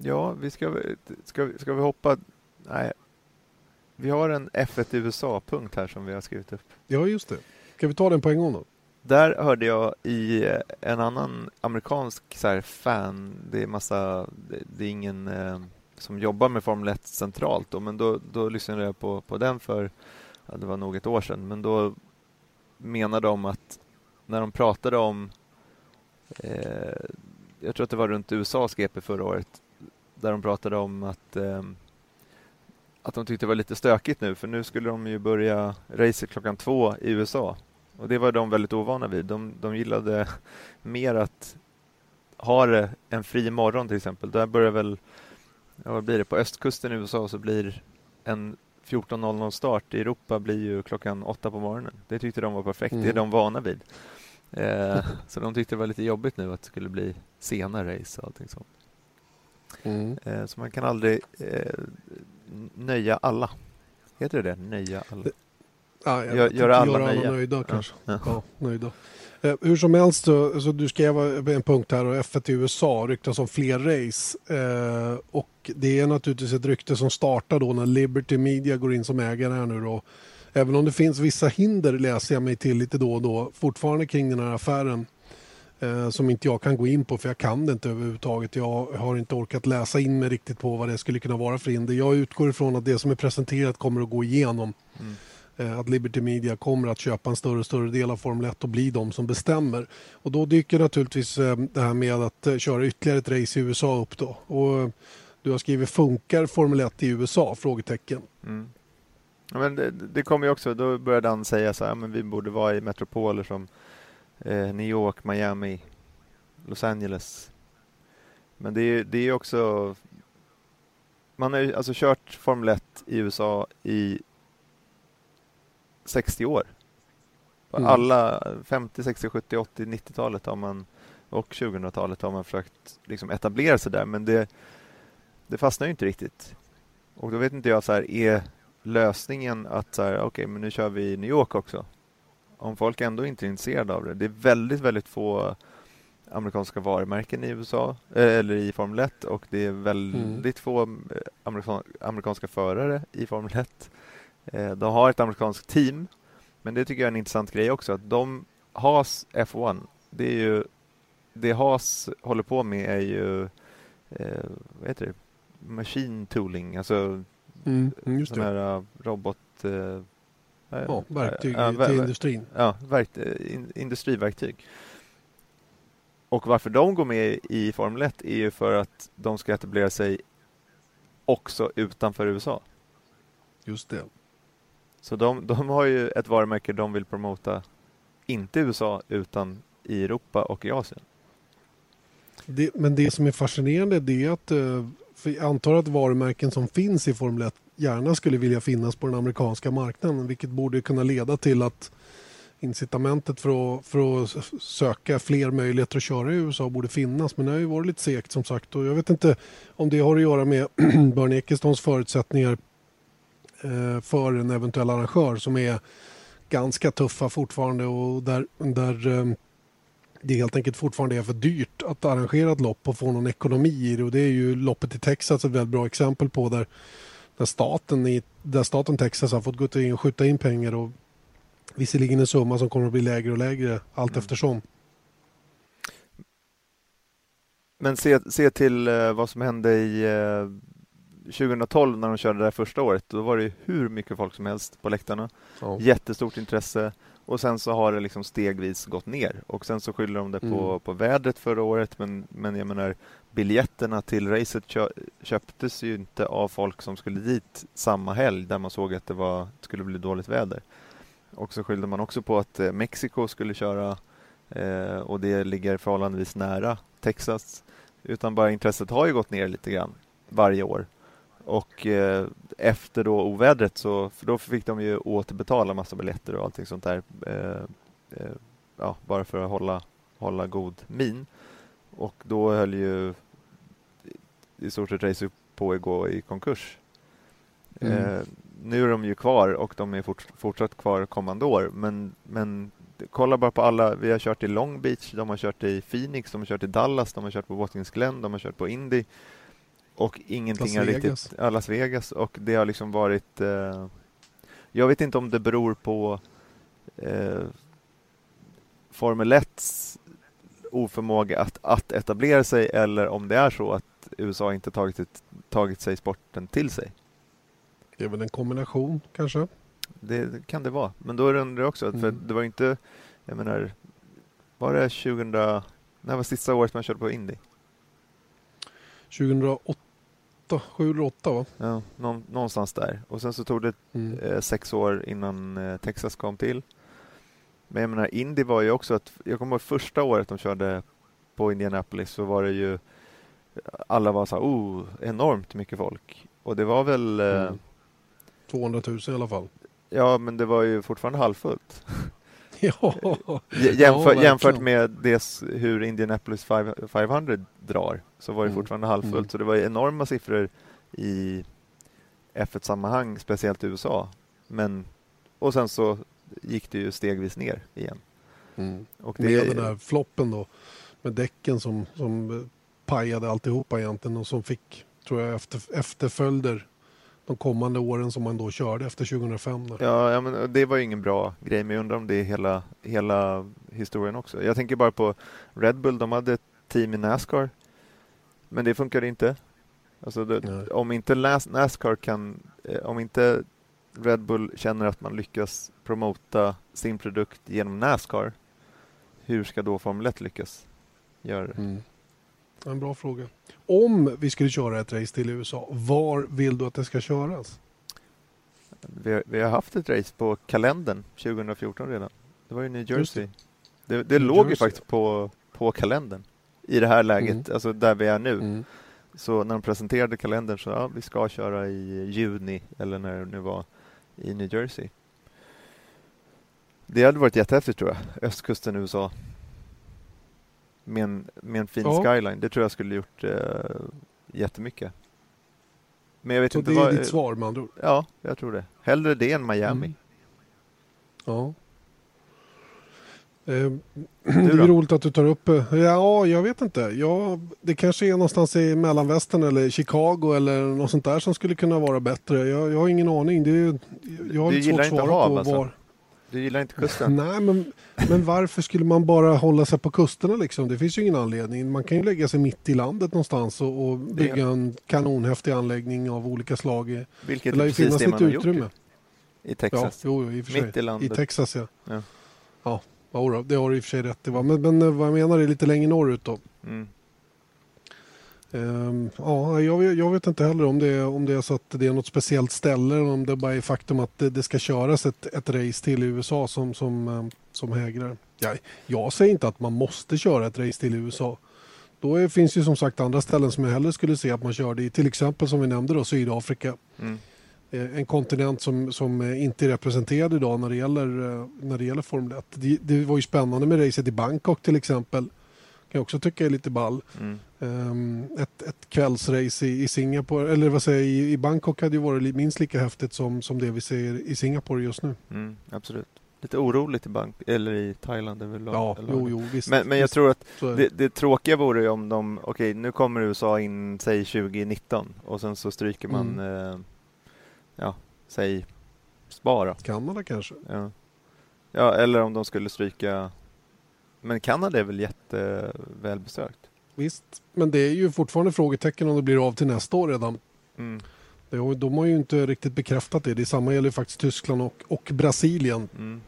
Ja, vi ska, ska, ska vi hoppa... Nej. Vi har en F1 USA-punkt här som vi har skrivit upp. Ja, just det. Ska vi ta den på en gång då? Där hörde jag i eh, en annan amerikansk så här, fan, det är massa, det, det är ingen eh, som jobbar med Formel 1 centralt då, men då, då lyssnade jag på, på den för, ja, det var nog ett år sedan, men då menade de att när de pratade om, eh, jag tror att det var runt USAs GP förra året, där de pratade om att eh, att de tyckte det var lite stökigt nu för nu skulle de ju börja racet klockan två i USA. Och det var de väldigt ovana vid. De, de gillade mer att ha det en fri morgon till exempel. Där börjar väl, ja, vad blir det, på östkusten i USA så blir en 14.00 start i Europa blir ju klockan åtta på morgonen. Det tyckte de var perfekt, mm. det är mm. de vana vid. Eh, så de tyckte det var lite jobbigt nu att det skulle bli sena race och allting sånt. Mm. Eh, så man kan aldrig eh, nöja alla. Heter det det? Nöja alla? Ja, Gör, göra alla, göra alla nöjda kanske. Ja. ja. nöjda. Eh, hur som helst, så, så du skrev en punkt här och F1 i USA ryktas om fler race. Eh, och det är naturligtvis ett rykte som startar då när Liberty Media går in som ägare här nu då. Även om det finns vissa hinder läser jag mig till lite då och då fortfarande kring den här affären eh, som inte jag kan gå in på för jag kan det inte överhuvudtaget. Jag har inte orkat läsa in mig riktigt på vad det skulle kunna vara för hinder. Jag utgår ifrån att det som är presenterat kommer att gå igenom. Mm. Eh, att Liberty Media kommer att köpa en större och större del av Formel 1 och bli de som bestämmer. Och då dyker naturligtvis eh, det här med att köra ytterligare ett race i USA upp då. Och du har skrivit funkar Formel 1 i USA? Frågetecken. Mm. Ja, men det, det kommer ju också, då började han säga så här, men vi borde vara i metropoler som eh, New York, Miami, Los Angeles. Men det är, det är också, man har ju alltså kört Formel 1 i USA i 60 år. Mm. Alla 50, 60, 70, 80, 90-talet har man och 2000-talet har man försökt liksom etablera sig där men det, det fastnar ju inte riktigt. Och då vet inte jag, så här, är lösningen att så här, okay, men nu kör vi New York också? Om folk ändå inte är intresserade av det. Det är väldigt, väldigt få amerikanska varumärken i USA eh, eller i Formel 1 och det är väldigt mm. få eh, amerikanska förare i Formel 1. Eh, de har ett amerikanskt team, men det tycker jag är en intressant grej också. Att de, Haas F1, det är ju det Haas håller på med är ju eh, vad heter det? machine tooling, alltså mm, just sån här robot... Uh, ja, verktyg uh, till industrin. Ja, verkt, in, industriverktyg. Och varför de går med i Formel 1 är ju för att de ska etablera sig också utanför USA. Just det. Så de, de har ju ett varumärke de vill promota, inte i USA utan i Europa och i Asien. Det, men det som är fascinerande det är att eh, jag antar att varumärken som finns i Formel 1 gärna skulle vilja finnas på den amerikanska marknaden vilket borde kunna leda till att incitamentet för att, för att söka fler möjligheter att köra i USA borde finnas. Men det har ju varit lite segt som sagt och jag vet inte om det har att göra med Bernie Ekestons förutsättningar eh, för en eventuell arrangör som är ganska tuffa fortfarande och där, där eh, det helt enkelt fortfarande är för dyrt att arrangera ett lopp och få någon ekonomi i det. Och det är ju loppet i Texas ett väldigt bra exempel på där, där, staten, i, där staten Texas har fått gå in och skjuta in pengar och visserligen en summa som kommer att bli lägre och lägre allt mm. eftersom. Men se, se till uh, vad som hände i uh, 2012 när de körde det här första året, då var det hur mycket folk som helst på läktarna. Ja. Jättestort intresse och sen så har det liksom stegvis gått ner och sen så skyller de det på, mm. på vädret förra året men, men jag menar biljetterna till racet kö, köptes ju inte av folk som skulle dit samma helg där man såg att det var, skulle bli dåligt väder. Och så skyllde man också på att eh, Mexiko skulle köra eh, och det ligger förhållandevis nära Texas utan bara intresset har ju gått ner lite grann varje år. Och eh, efter då ovädret så, för då fick de ju återbetala massa biljetter och allting sånt där. Eh, eh, ja, bara för att hålla, hålla god min. Och då höll ju i stort sett Race på att gå i konkurs. Mm. Eh, nu är de ju kvar och de är fort, fortsatt kvar kommande år. Men, men kolla bara på alla. Vi har kört i Long Beach, de har kört i Phoenix, de har kört i Dallas, de har kört på Watkins Glen, de har kört på Indy och ingenting har riktigt... Ja, Las Vegas. Och det har liksom varit... Eh, jag vet inte om det beror på eh, Formel 1 oförmåga att, att etablera sig eller om det är så att USA inte tagit, tagit sig sporten till sig. Det är väl en kombination kanske? Det kan det vara. Men då undrar jag också, mm. för det var inte, jag menar, var det 2000, när var sista året man körde på Indy? 2008 åtta, sju eller åtta va? Ja, någon, någonstans där. Och sen så tog det Mm. eh, sex år innan eh, Texas kom till. Men jag menar, Indy var ju också att, jag kommer ihåg första året de körde på Indianapolis så var det ju, alla var så här, oh, enormt mycket folk. Och det var väl, eh, Mm. 200 000 i alla fall. ja men det var ju fortfarande halvfullt. ja, Jämför, verkligen. jämfört med det, hur Indianapolis 5 500 drar så var det Mm. fortfarande halvfullt. Mm. Så det var enorma siffror i F1-sammanhang, speciellt i USA. Men, och sen så gick det ju stegvis ner igen. mm. Och det, med den här floppen då. Med däcken som, som pajade alltihopa egentligen och som fick, tror jag, efter, efterföljder de kommande åren som man då körde efter 2005. Där. Ja, ja, men det var ju ingen bra grej, men jag undrar om det är hela, hela historien också. Jag tänker bara på Red Bull, de hade ett team i Nascar, men det funkade inte. Alltså det, om inte Nas- Nascar kan, eh, om inte Red Bull känner att man lyckas promota sin produkt genom Nascar, hur ska då Formel 1 lyckas göra det? Mm. En bra fråga. Om vi skulle köra ett race till USA, var vill du att det ska köras? Vi, har, vi har haft ett race på kalendern 2014 redan. Det var ju New Jersey. Det, det New låg ju Jersey. faktiskt på, på kalendern i det här läget, alltså där vi är nu. Mm. Så när de presenterade kalendern så ja, vi ska köra i juni eller när det nu var i New Jersey. Det hade varit jättehäftigt tror jag, östkusten i USA. Med en, med en fin Ja. skyline, det tror jag skulle gjort eh, jättemycket. Men jag vet Så inte det är vad... ditt svar med andra ord? Ja, jag tror det. Hellre det än Miami. Mm. Ja. Eh, det är roligt att du tar upp... eh, Ja, jag vet inte. Ja, det kanske är någonstans i mellanvästern eller Chicago eller något sånt där som skulle kunna vara bättre. Jag, jag har ingen aning. Det är, jag har Du svårt gillar att inte hav, på alltså? var... Du gillar inte kusten? Nej, men, men varför skulle man bara hålla sig på kusterna liksom? Det finns ju ingen anledning. Man kan ju lägga sig mitt i landet någonstans och, och bygga en kanonhäftig anläggning av olika slag. Vilket Det lär är ju finnas det lite har gjort utrymme. i Ja, Texas. jo, jo, i och för sig. Mitt i landet. I Texas, ja. Ja. Ja, ja då, det har du i och för sig rätt i. va. Men, men eh, vad jag menar är lite längre norrut då. Mm. Ehm, ja, jag, jag vet inte heller om det, är, om det är så att det är något speciellt ställe eller om det bara är faktum att det, det ska köras ett, ett race till i USA som, som, ehm, som hägrar. Ja, jag säger inte att man måste köra ett race till i USA. Då är, finns ju som sagt andra ställen som jag hellre skulle se att man körde i. Till exempel som vi nämnde då Sydafrika. Mm. Eh, En kontinent som, som eh, inte är representerad idag när det gäller, eh, när det gäller Formel 1. Det, det var ju spännande med racet i Bangkok till exempel. Kan jag också tycka är lite ball. Mm. Um, ett, ett kvällsrace i, i Singapore, eller vad säger jag, i, i Bangkok hade ju varit minst lika häftigt som, som det vi ser i Singapore just nu. Mm. Absolut. Lite oroligt i bank eller i Thailand överlag. Ja, jo, jo, visst. Men, men jag visst, tror att det, det tråkiga vore ju om de, okej nu kommer USA in, säg 2019 och sen så stryker man, Mm. eh, ja, säg Spara. Kanada kanske. Ja. ja, eller om de skulle stryka, men Kanada är väl jättevälbesökt? Visst, men det är ju fortfarande frågetecken om det blir av till nästa år redan. Mm. Har- De har ju inte riktigt bekräftat det. Detsamma gäller ju faktiskt Tyskland och, och Brasilien. Mm.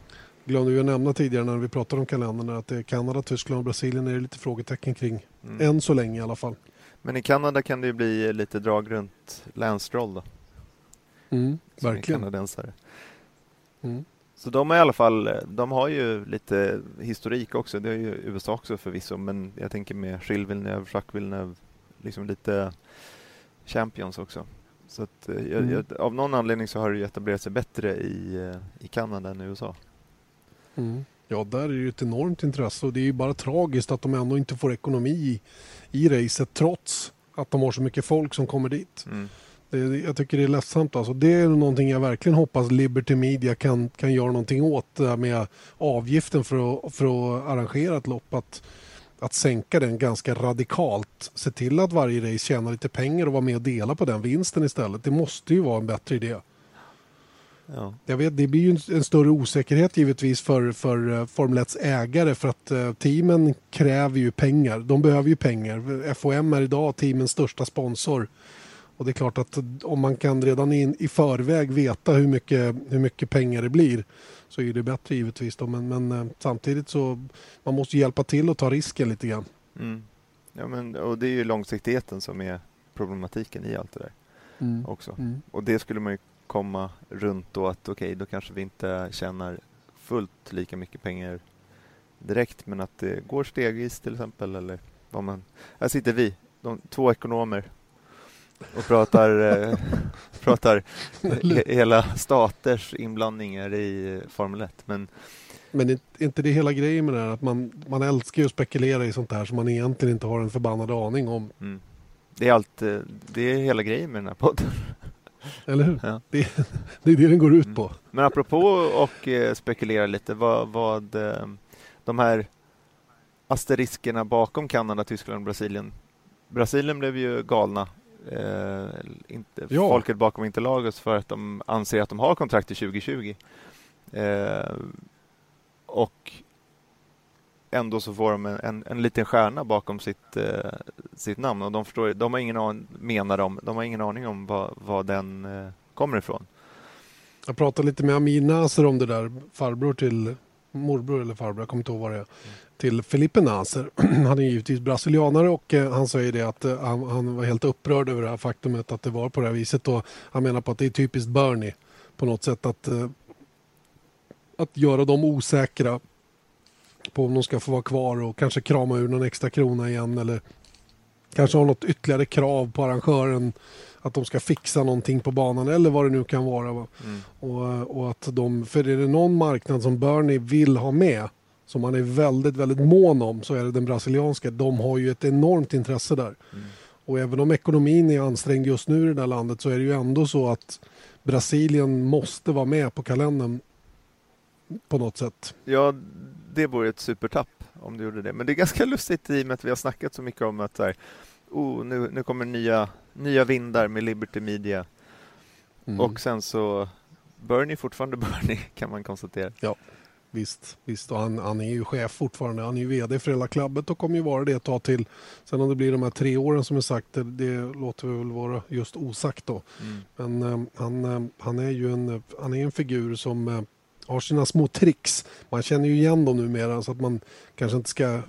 Glömde vi att nämna tidigare när vi pratade om kalendern att det är Kanada, Tyskland och Brasilien är det lite frågetecken kring. Mm. Än så länge i alla fall. Men i Kanada kan det ju bli lite drag runt Lance Stroll då, Mm, som är verkligen. kanadensare. Mm. Så de är i alla fall, de har ju lite historik också. Det är ju USA också förvisso, men jag tänker med Gilles Villeneuve, Jacques Villeneuve, liksom lite champions också. Så att, eh, jag, Mm. jag, av någon anledning så har det ju etablerat sig bättre i, eh, i Kanada än i USA. Mm. Ja, där är det ju ett enormt intresse och det är ju bara tragiskt att de ändå inte får ekonomi i, i racet trots att de har så mycket folk som kommer dit. Mm. Det, jag tycker det är ledsamt. Alltså. Det är någonting jag verkligen hoppas Liberty Media kan, kan göra någonting åt. Det här med avgiften för att, för att arrangera ett lopp. Att, att sänka den ganska radikalt. Se till att varje race tjänar lite pengar och vara med och dela på den vinsten istället. Det måste ju vara en bättre idé. Ja. Jag vet, det blir ju en, större osäkerhet givetvis för, för uh, Formel 1 ägare för att eh, teamen kräver ju pengar. De behöver ju pengar. FOM är idag teamens största sponsor. Och det är klart att om man kan redan in, i förväg veta hur mycket, hur mycket pengar det blir så är det bättre givetvis. Då. Men, men eh, samtidigt så man måste hjälpa till och ta risken lite grann. Mm. Ja, men, och det är ju långsiktigheten som är problematiken i allt det där Mm. också. Mm. Och det skulle man ju komma runt då att okej, då kanske vi inte tjänar fullt lika mycket pengar direkt men att det går stegvis till exempel eller vad man... Här sitter vi, de två ekonomer och pratar, eh, pratar he, hela staters inblandningar i Formel 1 men Men är inte det hela grejen med det här att man, man älskar ju att spekulera i sånt här som man egentligen inte har en förbannad aning om. mm, det är allt, eh, det är hela grejen med den här podden. Eller hur? Ja. Det, det är det den går ut Mm. på. Men apropå och eh, spekulera lite, vad, vad eh, de här asteriskerna bakom Kanada, Tyskland och Brasilien. Brasilien blev ju galna. Eh, inte, Ja. Folket bakom Interlagos för att de anser att de har kontrakt till 2020. Eh, och ändå så får de en, en, en liten stjärna bakom sitt, eh, sitt namn och de, förstår, de har ingen aning, menar de, de har ingen aning om vad, vad den eh, kommer ifrån. Jag pratade lite med Amir Naser om det där, farbror till morbror eller farbror, jag kommer inte ihåg vad det är, till Felipe Naser. Han är givetvis brasilianare och eh, han säger det att eh, han, han var helt upprörd över det här faktumet att det var på det här viset och han menar på att det är typiskt Bernie på något sätt att, eh, att göra dem osäkra på om de ska få vara kvar och kanske krama ur någon extra krona igen eller kanske ha något ytterligare krav på arrangören att de ska fixa någonting på banan eller vad det nu kan vara. Va? Mm. Och, och att de, för är det någon marknad som Bernie vill ha med som han är väldigt, väldigt mån om så är det den brasilianska. De har ju ett enormt intresse där. Mm. Och även om ekonomin är ansträngd just nu i det där landet så är det ju ändå så att Brasilien måste vara med på kalendern på något sätt. Ja, det vore ett supertapp om du gjorde det. Men det är ganska lustigt i och med att vi har snackat så mycket om att så här, oh, nu, nu kommer nya, nya vindar med Liberty Media Mm. och sen så Bernie fortfarande Bernie kan man konstatera. Visst, visst. Och han, han är ju chef fortfarande. Han är ju vd för hela klubbet och kommer ju vara det ett tag till. Sen om det blir de här tre åren som är sagt, det, det låter vi väl vara just osagt då. Mm. Men eh, han, eh, han är ju en, han är en figur som eh, har sina små tricks. Man känner ju igen dem numera så att man kanske inte ska...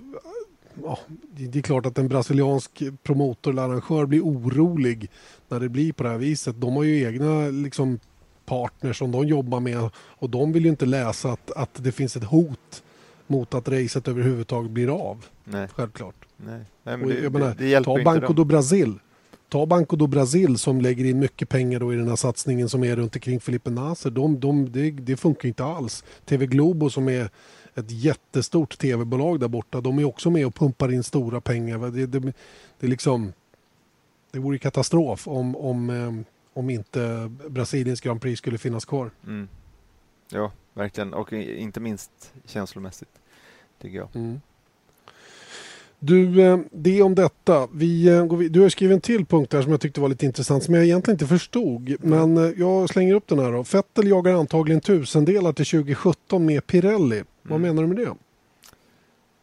Ja, det det är klart att en brasiliansk promotor eller arrangör blir orolig när det blir på det här viset. De har ju egna liksom, partners som de jobbar med och de vill ju inte läsa att, att det finns ett hot mot att racet överhuvudtaget blir av. Nej, Självklart. nej. nej men Och det, menar, det, det Ta Banco dem. do Brasil. Ta Banco do Brasil som lägger in mycket pengar då i den här satsningen som är runt omkring Felipe Nasser. De, de, det, det funkar inte alls. TV Globo som är ett jättestort tv-bolag där borta. De är också med och pumpar in stora pengar. Det, det, det, är liksom, det vore katastrof om, om, eh, om inte Brasiliens Grand Prix skulle finnas kvar. Mm. Ja, verkligen. Och inte minst känslomässigt, tycker jag. Mm. Du, eh, det om detta. Vi, eh, du har skrivit en till punkt där som jag tyckte var lite intressant som jag egentligen inte förstod. Men eh, jag slänger upp den här då. Vettel jagar antagligen tusendelar till 2017 med Pirelli. Vad Mm. menar du med det?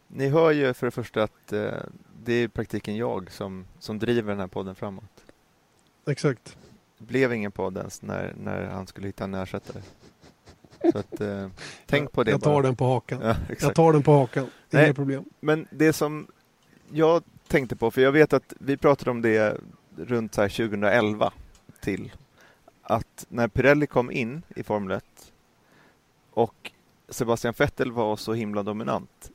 Ni hör ju för det första att det är i praktiken jag som, som driver den här podden framåt. Exakt. Det blev ingen podd ens när, när han skulle hitta en ersättare. Så att, eh, tänk på det Jag tar bara. den på hakan. Ja. Jag tar den på hakan. Inga Nej. problem. Men det som jag tänkte på, för jag vet att vi pratade om det runt så här 2011 till att när Pirelli kom in i Formel 1 och Sebastian Vettel var så himla dominant.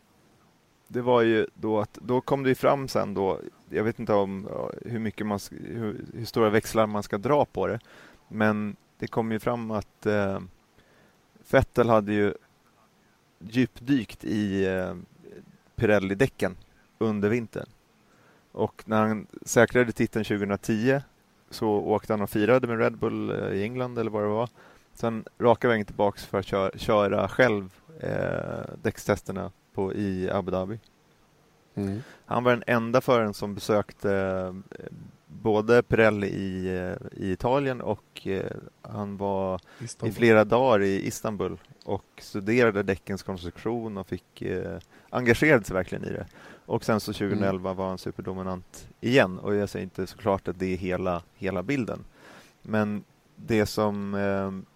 Det var ju då att då kom det ju fram sen då, jag vet inte om hur mycket man, hur, hur stora växlar man ska dra på det, men det kom ju fram att eh, Vettel hade ju djupdykt i eh, Pirelli-däcken under vintern. Och när han säkrade titeln 2010 så åkte han och firade med Red Bull eh, i England eller vad det var. Sen raka vägen tillbaks för att köra, köra själv eh, däckstesterna på, i Abu Dhabi. Mm. Han var den enda föraren som besökte eh, både Pirelli i, eh, i Italien och eh, han var i Istanbul. flera dagar i Istanbul och studerade däckens konstruktion och fick eh, engagerade sig verkligen i det. Och sen så 2011 var han superdominant igen och jag säger inte såklart att det är hela, hela bilden. Men det som eh,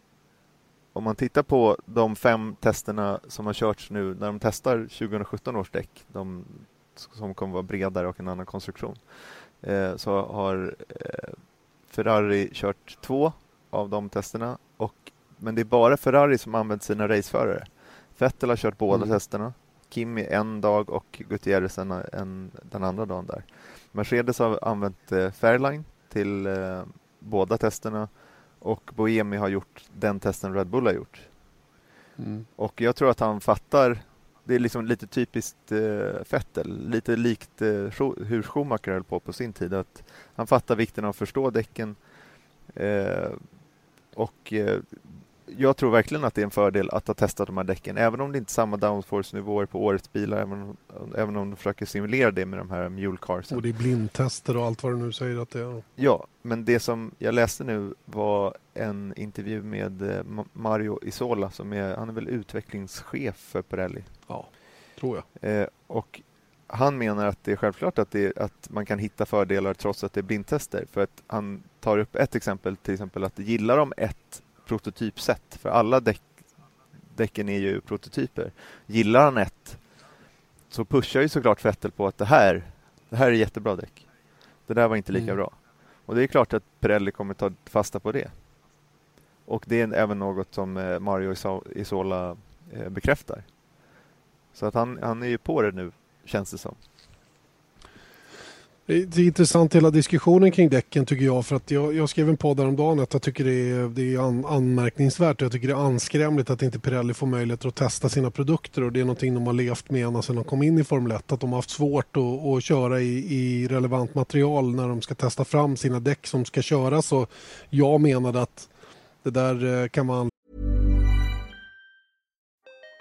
om man tittar på de fem testerna som har körts nu när de testar 2017 års däck, de som kommer vara bredare och en annan konstruktion, eh, så har eh, Ferrari kört två av de testerna. Och, men det är bara Ferrari som använt sina raceförare. Vettel har kört båda mm. testerna. Kimi en dag och Gutierrez en, en, den andra dagen där. Mercedes har använt eh, Fairline till eh, båda testerna och Boemi har gjort den testen Red Bull har gjort. Mm. Och jag tror att han fattar, det är liksom lite typiskt eh, Vettel, lite likt eh, hur Schumacher höll på på sin tid. Att han fattar vikten av att förstå däcken eh, och eh, jag tror verkligen att det är en fördel att ha testat de här däcken, även om det inte är samma downforce-nivåer på årets bilar, även om, även om de försöker simulera det med de här mule carsen. Och det är blindtester och allt vad du nu säger att det är. Ja, men det som jag läste nu var en intervju med eh, Mario Isola, som är, han är väl utvecklingschef för Pirelli. Ja, tror jag. Eh, och han menar att det är självklart att, det, att man kan hitta fördelar trots att det är blindtester. För att han tar upp ett exempel, till exempel att gillar de ett prototypsätt, för alla däck, däcken är ju prototyper. Gillar han ett så pushar ju såklart Vettel på att det här, det här är jättebra däck. Det där var inte lika mm. bra. Och det är klart att Pirelli kommer ta fasta på det. Och det är även något som eh, Mario Isola eh, bekräftar. Så att han, han är ju på det nu, känns det som. Det är intressant hela diskussionen kring däcken tycker jag. För att jag, jag skrev en podd häromdagen att jag tycker det är, det är an, anmärkningsvärt och jag tycker det är anskrämligt att inte Pirelli får möjlighet att testa sina produkter. Och det är någonting de har levt med ända sedan de kom in i Formel 1. Att de har haft svårt att, att köra i, i relevant material när de ska testa fram sina däck som ska köras. Och jag menade att det där eh, kan vara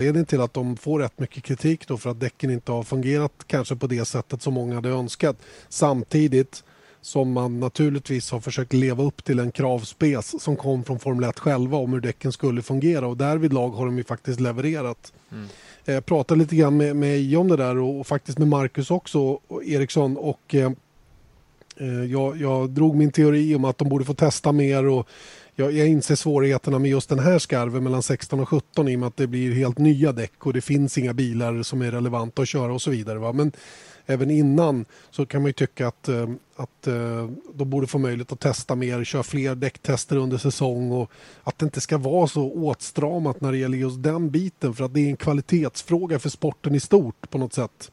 Anledning till att de får rätt mycket kritik då för att däcken inte har fungerat kanske på det sättet som många hade önskat. Samtidigt som man naturligtvis har försökt leva upp till en kravspes som kom från Formel 1 själva om hur däcken skulle fungera och därvid lag har de ju faktiskt levererat. Mm. Jag eh, pratade lite grann med, med om det där och, och faktiskt med Marcus också, och Eriksson och eh, eh, jag, jag drog min teori om att de borde få testa mer och jag, jag inser svårigheterna med just den här skarven mellan 16 och 17 i och med att det blir helt nya däck och det finns inga bilar som är relevanta att köra och så vidare. Va? Men även innan så kan man ju tycka att, eh, att eh, de borde få möjlighet att testa mer, köra fler däcktester under säsong och att det inte ska vara så åtstramat när det gäller just den biten för att det är en kvalitetsfråga för sporten i stort på något sätt.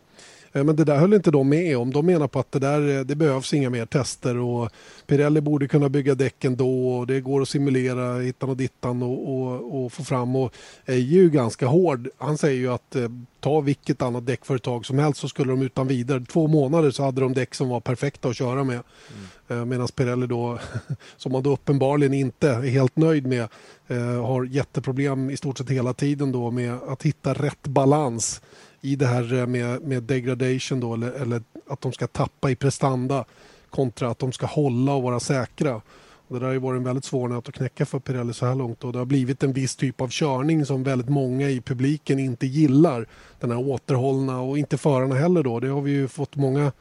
Eh, men det där höll inte de med om. De menar på att det, där, eh, det behövs inga mer tester och Pirelli borde kunna bygga däcken då och det går att simulera hittan och dittan och, och, och få fram. Och är ju ganska hård. Han säger ju att eh, ta vilket annat däckföretag som helst så skulle de utan vidare, två månader så hade de däck som var perfekta att köra med. Mm. Medan Pirelli då, som man då uppenbarligen inte är helt nöjd med, har jätteproblem i stort sett hela tiden då med att hitta rätt balans i det här med, med degradation då, eller, eller, att de ska tappa i prestanda kontra att de ska hålla och vara säkra. Och det där har ju varit en väldigt svår nöt att knäcka för Pirelli så här långt och det har blivit en viss typ av körning som väldigt många i publiken inte gillar. Den här återhållna och inte förarna heller då. Det har vi ju fått många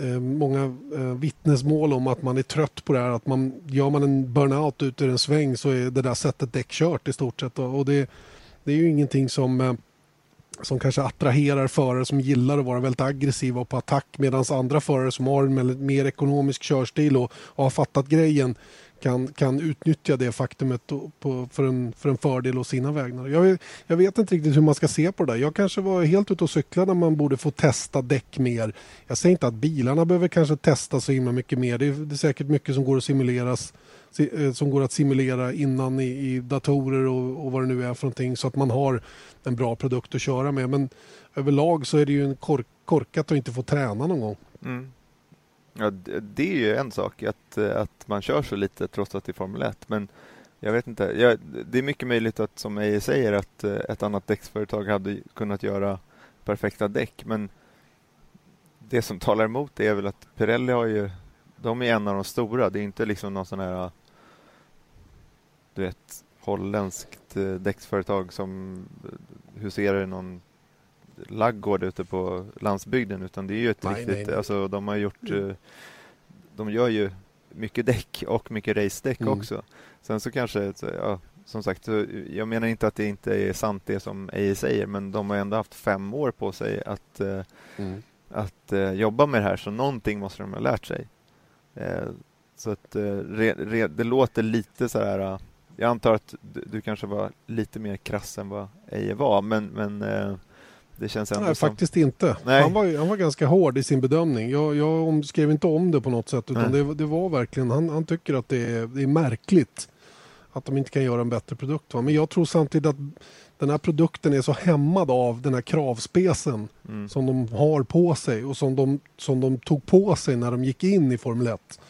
eh, många eh, vittnesmål om att man är trött på det här. Att man, gör man en burnout ut ur en sväng så är det där sättet däck kört i stort sett. Och det, det är ju ingenting som eh, som kanske attraherar förare som gillar att vara väldigt aggressiva och på attack medan andra förare som har en mer ekonomisk körstil och, och har fattat grejen kan, kan utnyttja det faktumet på, för, en, för en fördel och sina vägnar. Jag, jag vet inte riktigt hur man ska se på det där. Jag kanske var helt ute och cyklade när man borde få testa däck mer. Jag säger inte att bilarna behöver kanske testa så himla mycket mer. Det är, det är säkert mycket som går att simuleras Eh, som går att simulera innan i, i datorer och, och, vad det nu är för någonting så att man har en bra produkt att köra med. Men överlag så är det ju en kork, korkat att inte få träna någon gång. Mm. Ja, det är ju en sak att, att man kör så lite trots att det är Formel 1. Men jag vet inte. Jag, det är mycket möjligt att, som Eje säger, att eh, ett annat däcksföretag hade kunnat göra perfekta däck. Men det som talar emot det är väl att Pirelli har ju, de är en av de stora. Det är inte liksom någon sån här, du vet, holländskt däcksföretag som huserar i någon laggård ute på landsbygden utan det är ju ett nej, riktigt, nej, nej. alltså de har gjort, mm. de gör ju mycket däck och mycket racedäck mm. också. Sen så kanske, ja, som sagt, jag menar inte att det inte är sant det som EI säger, men de har ändå haft fem år på sig att, eh, mm. att jobba med det här, så någonting måste de ha lärt sig. Så att det låter lite så här, jag antar att du, kanske var lite mer krass än vad Eje var, men, men det känns ändå Nej, som... faktiskt inte. Han, var, han var ganska hård i sin bedömning. Jag, jag skrev inte om det på något sätt utan det, det, var verkligen, han, han tycker att det är, det är märkligt att de inte kan göra en bättre produkt. Va? Men jag tror samtidigt att den här produkten är så hämmad av den här kravspecen mm. som de har på sig och som de, som de tog på sig när de gick in i Formel 1.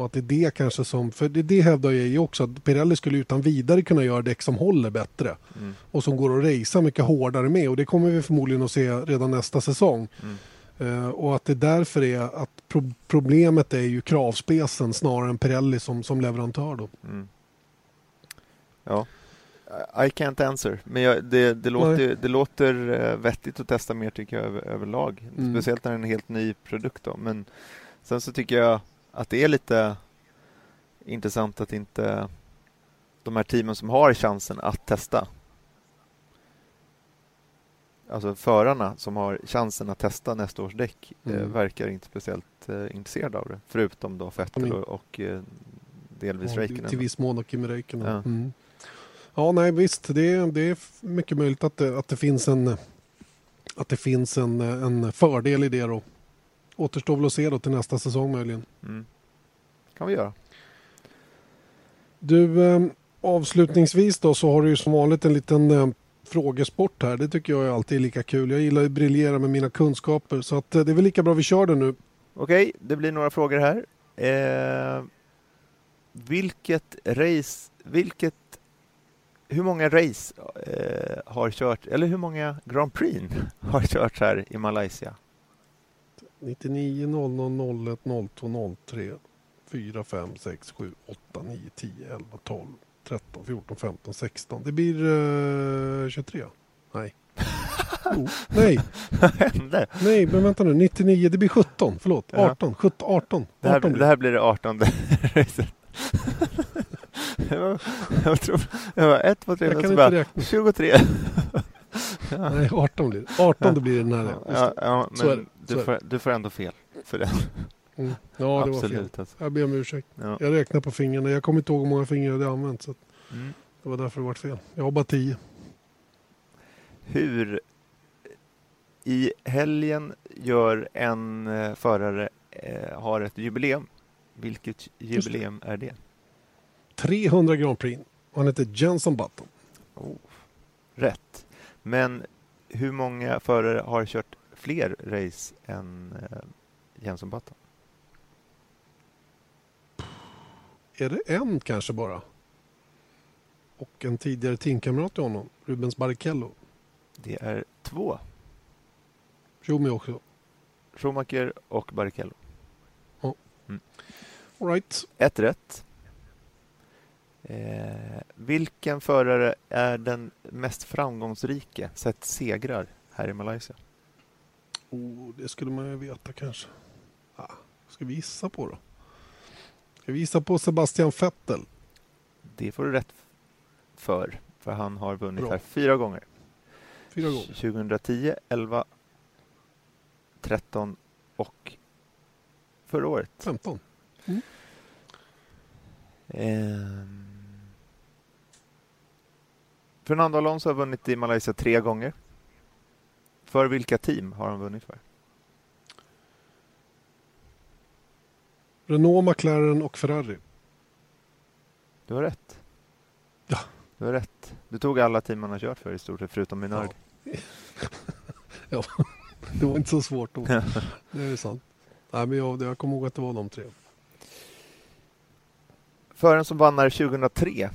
Och att det är det kanske som, för det, det hävdar jag ju också att Pirelli skulle utan vidare kunna göra däck som håller bättre mm. och som går att racea mycket hårdare med och det kommer vi förmodligen att se redan nästa säsong. Mm. Uh, och att det därför är att pro problemet är ju kravspecen snarare än Pirelli som, som leverantör då. Mm. Ja. I can't answer, men jag, det, det, låter, det låter eh, vettigt att testa mer tycker jag över, överlag. Mm. Speciellt när det är en helt ny produkt. Då. Men sen så tycker jag att det är lite intressant att inte de här teamen som har chansen att testa Alltså förarna som har chansen att testa nästa års däck eh, mm. eh, verkar inte speciellt eh, intresserade av det. Förutom då Vettel och, och eh, delvis ja, Räikkönen. Till viss mån och Kimi Räikkönen. Ja. Mm. ja, nej visst. Det det är mycket möjligt att det, att det finns en att det finns en, en fördel i det då återstår väl att se då till nästa säsong möjligen. Mm. kan vi göra. Du, eh, avslutningsvis då så har du ju som vanligt en liten eh, frågesport här. Det tycker jag är alltid lika kul. Jag gillar att briljera med mina kunskaper så att eh, det är väl lika bra vi kör det nu. Okej, det blir några frågor här. Eh, vilket race, vilket, hur många race eh, har kört, eller hur många Grand Prix har kört här i Malaysia? 99 00 01 02 03 4 5 6 7 8 9 10 11 12 13 14 15 16. Det blir uh, 23. Nej. oh, nej. Vad hände? Nej, men vänta nu. 99. Det blir 17. Förlåt. 18. 17, 18. Det här, 18 blir. det här blir det 18 jag tror... Jag var 1, 2, 3, jag kan räkna. 23. Nej, 18 blir det. 18 ja. blir det nära. Ja, ja, men så är det. Du, får, du får ändå fel för det. Mm. Ja, det Absolut, var fel. Alltså. Jag ber om ursäkt. Ja. Jag räknar på fingrarna. Jag kommer inte ihåg hur många fingrar jag hade använt. Så mm. Det var därför det var fel. Jag har bara tio. Hur i helgen gör en eh, förare eh, har ett jubileum. Vilket jubileum är det? 300 Grand Prix. Han heter Jenson Button. Oh, rätt. Men hur många förare har kört fler race än eh, Jenson Button? Är det en kanske bara? Och en tidigare teamkamrat till honom, Rubens Barrichello. Det är två. Schumi också. Schumacher och Barrichello. Ja. Mm. All right. Ett rätt. Eh, vilken förare är den mest framgångsrike sett segrar här i Malaysia? Oh, det skulle man ju veta kanske. Ah, ska vi gissa på då? Ska vi gissa på Sebastian Vettel? Det får du rätt för, för han har vunnit Bra. här fyra gånger. Fyra gånger. 2010, 11, 13 och förra året. 15. Mm. Eh, Fernando Alonso har vunnit i Malaysia tre gånger. För vilka team har han vunnit för? Renault, McLaren och Ferrari. Du har rätt. Ja. Du har rätt. Du tog alla team han har kört för i stort sett, förutom Minardi. Ja. ja, det var inte så svårt då. det är sant. Nej, men jag, jag kommer ihåg att det var de tre. Föraren som vann här 2003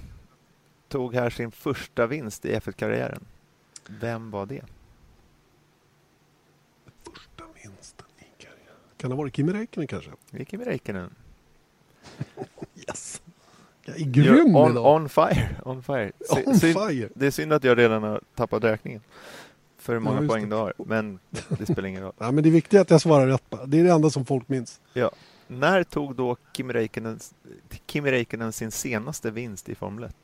tog här sin första vinst i F1-karriären. Vem var det? Första vinsten i karriären. Kan det ha varit Kimi Räikkönen kanske? Det är Kimi Räikkönen. yes! Jag är grym on, idag. On fire. On fire. On fire. Det är synd att jag redan har tappat räkningen. För hur många Ja, poäng du har. Men det spelar ingen roll. Ja, men det är viktigt att jag svarar rätt. bara. Det är det enda som folk minns. Ja. När tog då Kimi Räikkönen, Kimi Räikkönen sin senaste vinst i Formel 1?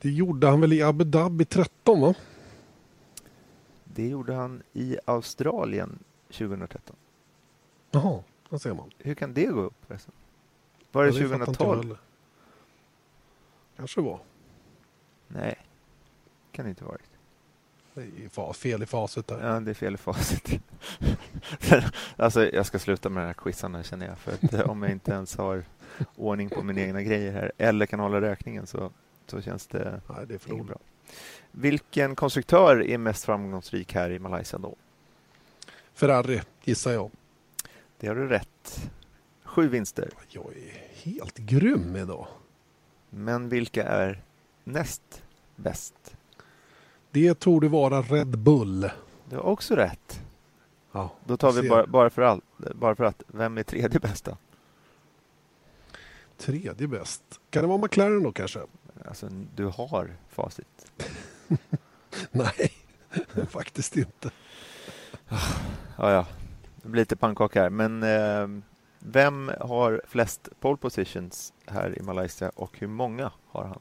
Det gjorde han väl i Abu Dhabi 13 va? Det gjorde han i Australien 2013. Jaha, där ser man. Hur kan det gå upp? förresten? Var det Ja, inte jag 2012? heller. Kanske var. Nej, kan det inte varit. Det är fel i facit där. Ja, det är fel i facit. alltså, jag ska sluta med de här quizarna känner jag. För att eh, om jag inte ens har ordning på mina egna grejer här eller kan hålla räkningen så, så känns det Nej, det är för dåligt. bra. Vilken konstruktör är mest framgångsrik här i Malaysia då? Ferrari gissar jag. Det har du rätt. Sju vinster. Jag är helt grym idag. Men vilka är näst bäst? Det tror det vara Red Bull. Du har också rätt. Ja, Då tar vi bara, bara, för allt, bara för att, vem är tredje bästa? Tredje bäst. Kan det vara McLaren då kanske? Alltså, du har facit. Nej, faktiskt inte. Ja, ja. Det blir lite pannkaka här. Men eh, vem har flest pole positions här i Malaysia och hur många har han?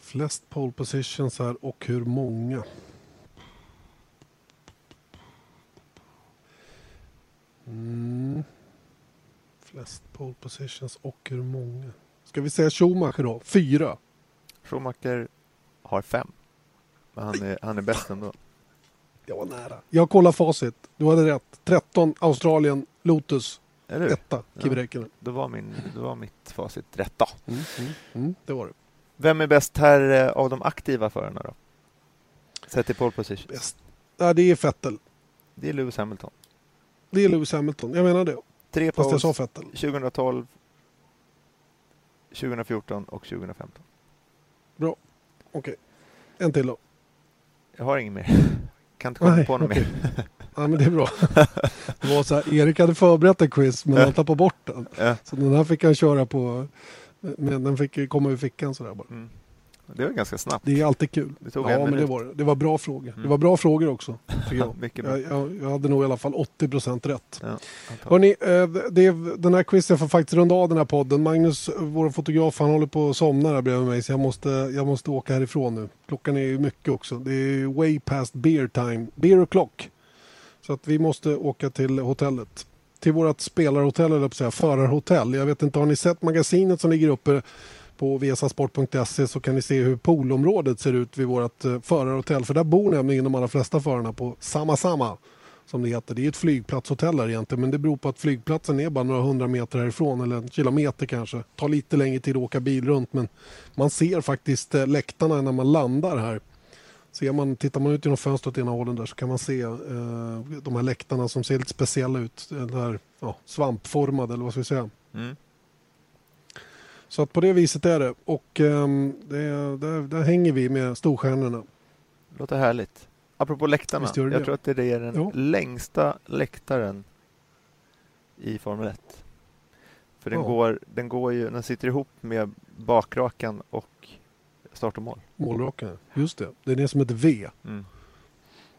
Flest pole positions här och hur många? Mm. Flest pole positions och hur många? Ska vi säga Schumacher då? Fyra. Schumacher har fem. Men han är, han är bäst ändå. Jag var nära. Jag kollar facit. Du hade rätt. 13 Australien, Lotus, Eller etta Kimi Ja. Då var, min, då var mitt facit rätt då. Mm, mm, mm, det var det. Vem är bäst här eh, av de aktiva förarna då? Sett i pole positions. Bäst. Ja, det är Vettel. Det är Lewis Hamilton. Det är Lewis Hamilton. Jag menar det. Tre Fast jag sa Vettel. 2012, 2014 och 2015. Okej. En till då. Jag har inget mer. Kan inte komma Nej, på något okej. mer. Ja, men det är bra. Det var så här, Erik hade förberett en quiz men han tappade bort den. Ja. Så den här fick han köra på. Men den fick komma ur fickan sådär bara. Mm. Det var ganska snabbt. Det är alltid kul. Det tog en ja, men det var det. Det var bra frågor. Det Mm. var bra frågor också. Jag. Jag, jag, jag hade nog i alla fall 80 procent rätt. Ja. Hörrni, eh, det är, den här quizen får faktiskt runda av den här podden. Magnus, vår fotograf, han håller på att somna där bredvid mig så jag måste, jag måste åka härifrån nu. Klockan är ju mycket också. Det är way past beer time. Beer o'clock. Så att vi måste åka till hotellet. Till vårt spelarhotell, eller på att säga, förarhotell. Jag vet inte, har ni sett magasinet som ligger uppe på vesasport.se så kan ni se hur poolområdet ser ut vid vårt eh, förarhotell. För där bor nämligen de allra flesta förarna på samma samma som det heter. Det är ett flygplatshotell här egentligen men det beror på att flygplatsen är bara några hundra meter härifrån eller en kilometer kanske. tar lite längre tid att åka bil runt men man ser faktiskt eh, läktarna när man landar här. Ser man, tittar man ut genom fönstret i ena hålen där så kan man se eh, de här läktarna som ser lite speciella ut. Den här ja, svampformade eller vad ska vi säga. Mm. Så att på det viset är det. Och ehm, det, där, där hänger vi med storstjärnorna. Låter härligt. Apropå läktarna. Det Jag det. tror att det är den Ja. längsta läktaren i Formel 1. För den, Ja. går, den går ju, den sitter ihop med bakrakan och start och mål. Målrakan. Just det. Den är som ett V. Mm.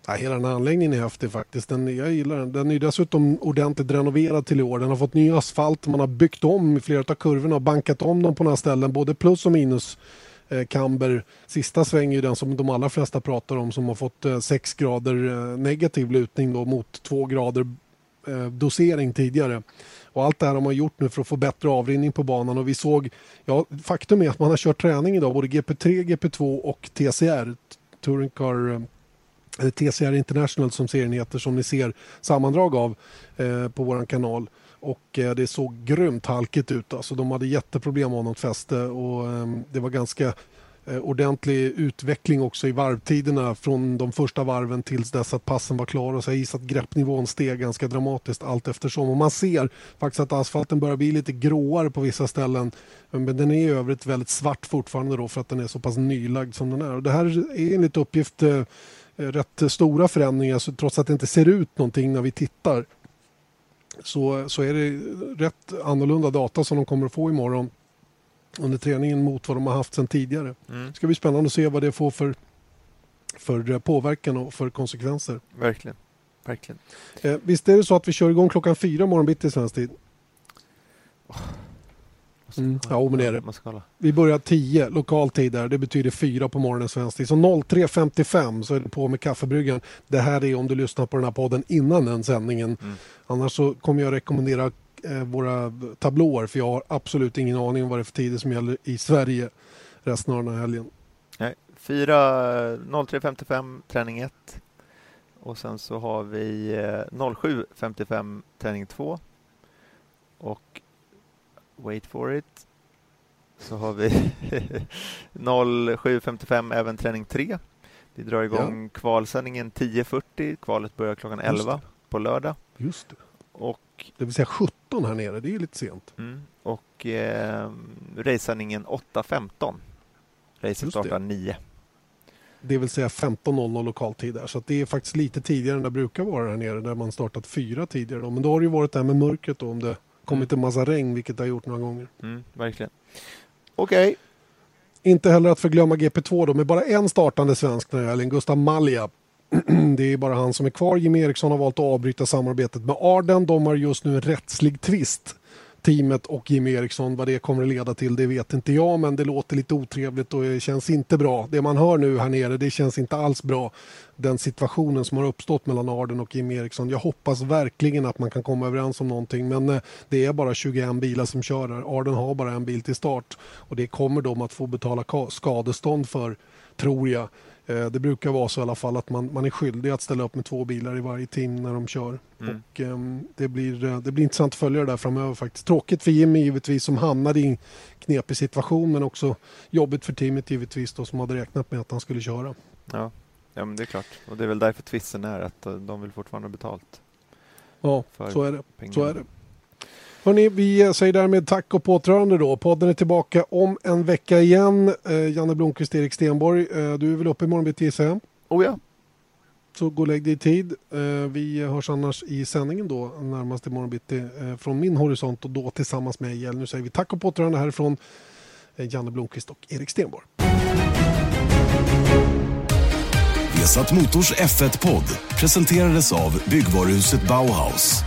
Ja, hela den här anläggningen är häftig faktiskt. Den, jag gillar den. Den är dessutom ordentligt renoverad till i år. Den har fått ny asfalt. Man har byggt om flera av kurvorna och bankat om dem på några ställen. Både plus och minus eh, camber. Sista sväng är ju den som de allra flesta pratar om som har fått eh, 6 grader eh, negativ lutning då mot 2 grader eh, dosering tidigare. Och allt det här har man gjort nu för att få bättre avrinning på banan och vi såg, ja faktum är att man har kört träning idag, både GP3, GP2 och TCR, Touring Car eh, Eh, TCR International som serien heter, som ni ser sammandrag av eh, på vår kanal. Och eh, det såg grymt halkigt ut. Alltså, de hade jätteproblem med något fäste och eh, det var ganska eh, ordentlig utveckling också i varvtiderna från de första varven tills dess att passen var klara. Så jag gissar att greppnivån steg ganska dramatiskt allt eftersom. Och man ser faktiskt att asfalten börjar bli lite gråare på vissa ställen. Eh, men den är i övrigt väldigt svart fortfarande då för att den är så pass nylagd som den är. Och det här är enligt uppgift eh, rätt stora förändringar så trots att det inte ser ut någonting när vi tittar så, så är det rätt annorlunda data som de kommer att få imorgon under träningen mot vad de har haft sedan tidigare. Mm. Det ska bli spännande att se vad det får för, för påverkan och för konsekvenser. Verkligen. Verkligen. Eh, visst är det så att vi kör igång klockan fyra morgon bitti svensk tid? Oh. Mm. Ja, men det är det. Vi börjar 10 lokal tid där. Det betyder 4 på morgonen svensk tid. Så 03.55 så är det på med kaffebryggan. Det här är om du lyssnar på den här podden innan den sändningen. Mm. Annars så kommer jag rekommendera eh, våra tablåer för jag har absolut ingen aning om vad det är för tider som gäller i Sverige resten av den här helgen. Nej, 03.55 träning 1 och sen så har vi 07.55 eh, träning 2 och wait for it, så har vi 07.55 även träning 3. Vi drar igång ja. kvalsändningen 10.40. Kvalet börjar klockan 11 på lördag. Just det. Och, det vill säga 17 här nere, det är lite sent. Mm, och eh, racesändningen 8.15. Racet startar 9. Det vill säga 15.00 lokaltid där. Så det är faktiskt lite tidigare än det brukar vara här nere där man startat fyra tidigare. Då. Men då har det ju varit det här med mörkret då, om det kommit en massa regn, vilket det har gjort några gånger. Mm, verkligen. Okej. Okay. Inte heller att förglömma GP2 då, med bara en startande svensk den här helgen, Gustav Malja. Det är bara han som är kvar. Jimmy Eriksson har valt att avbryta samarbetet med Arden. De har just nu en rättslig tvist teamet och Jimmy Eriksson. Vad det kommer att leda till det vet inte jag men det låter lite otrevligt och det känns inte bra. Det man hör nu här nere det känns inte alls bra. Den situationen som har uppstått mellan Arden och Jimmy Eriksson. Jag hoppas verkligen att man kan komma överens om någonting men eh, det är bara 21 bilar som kör här. Arden har bara en bil till start och det kommer de att få betala skadestånd för tror jag. Eh, det brukar vara så i alla fall att man, man är skyldig att ställa upp med två bilar i varje team när de kör. Mm. Och, um, det, blir, eh, det blir intressant att följa det där framöver faktiskt. Tråkigt för Jimmy givetvis som hamnade i en knepig situation men också jobbigt för teamet givetvis då, som hade räknat med att han skulle köra. Ja, ja men det är klart. Och det är väl därför tvisten är att eh, de vill fortfarande ha betalt. Ja, så är det. Så är det. Hörrni, vi säger därmed tack och påtrörande då. Podden är tillbaka om en vecka igen. Eh, Janne Blomqvist, Erik Stenborg. Eh, du är väl uppe imorgon bitti gissar jag? Oh ja. Så gå och lägg dig i tid. Eh, vi hörs annars i sändningen då närmast imorgon bitti eh, från min horisont och då tillsammans med Hjell. Nu säger vi tack och påtrörande härifrån eh, Janne Blomqvist och Erik Stenborg. Vesat Motors F1-podd presenterades av byggvaruhuset Bauhaus.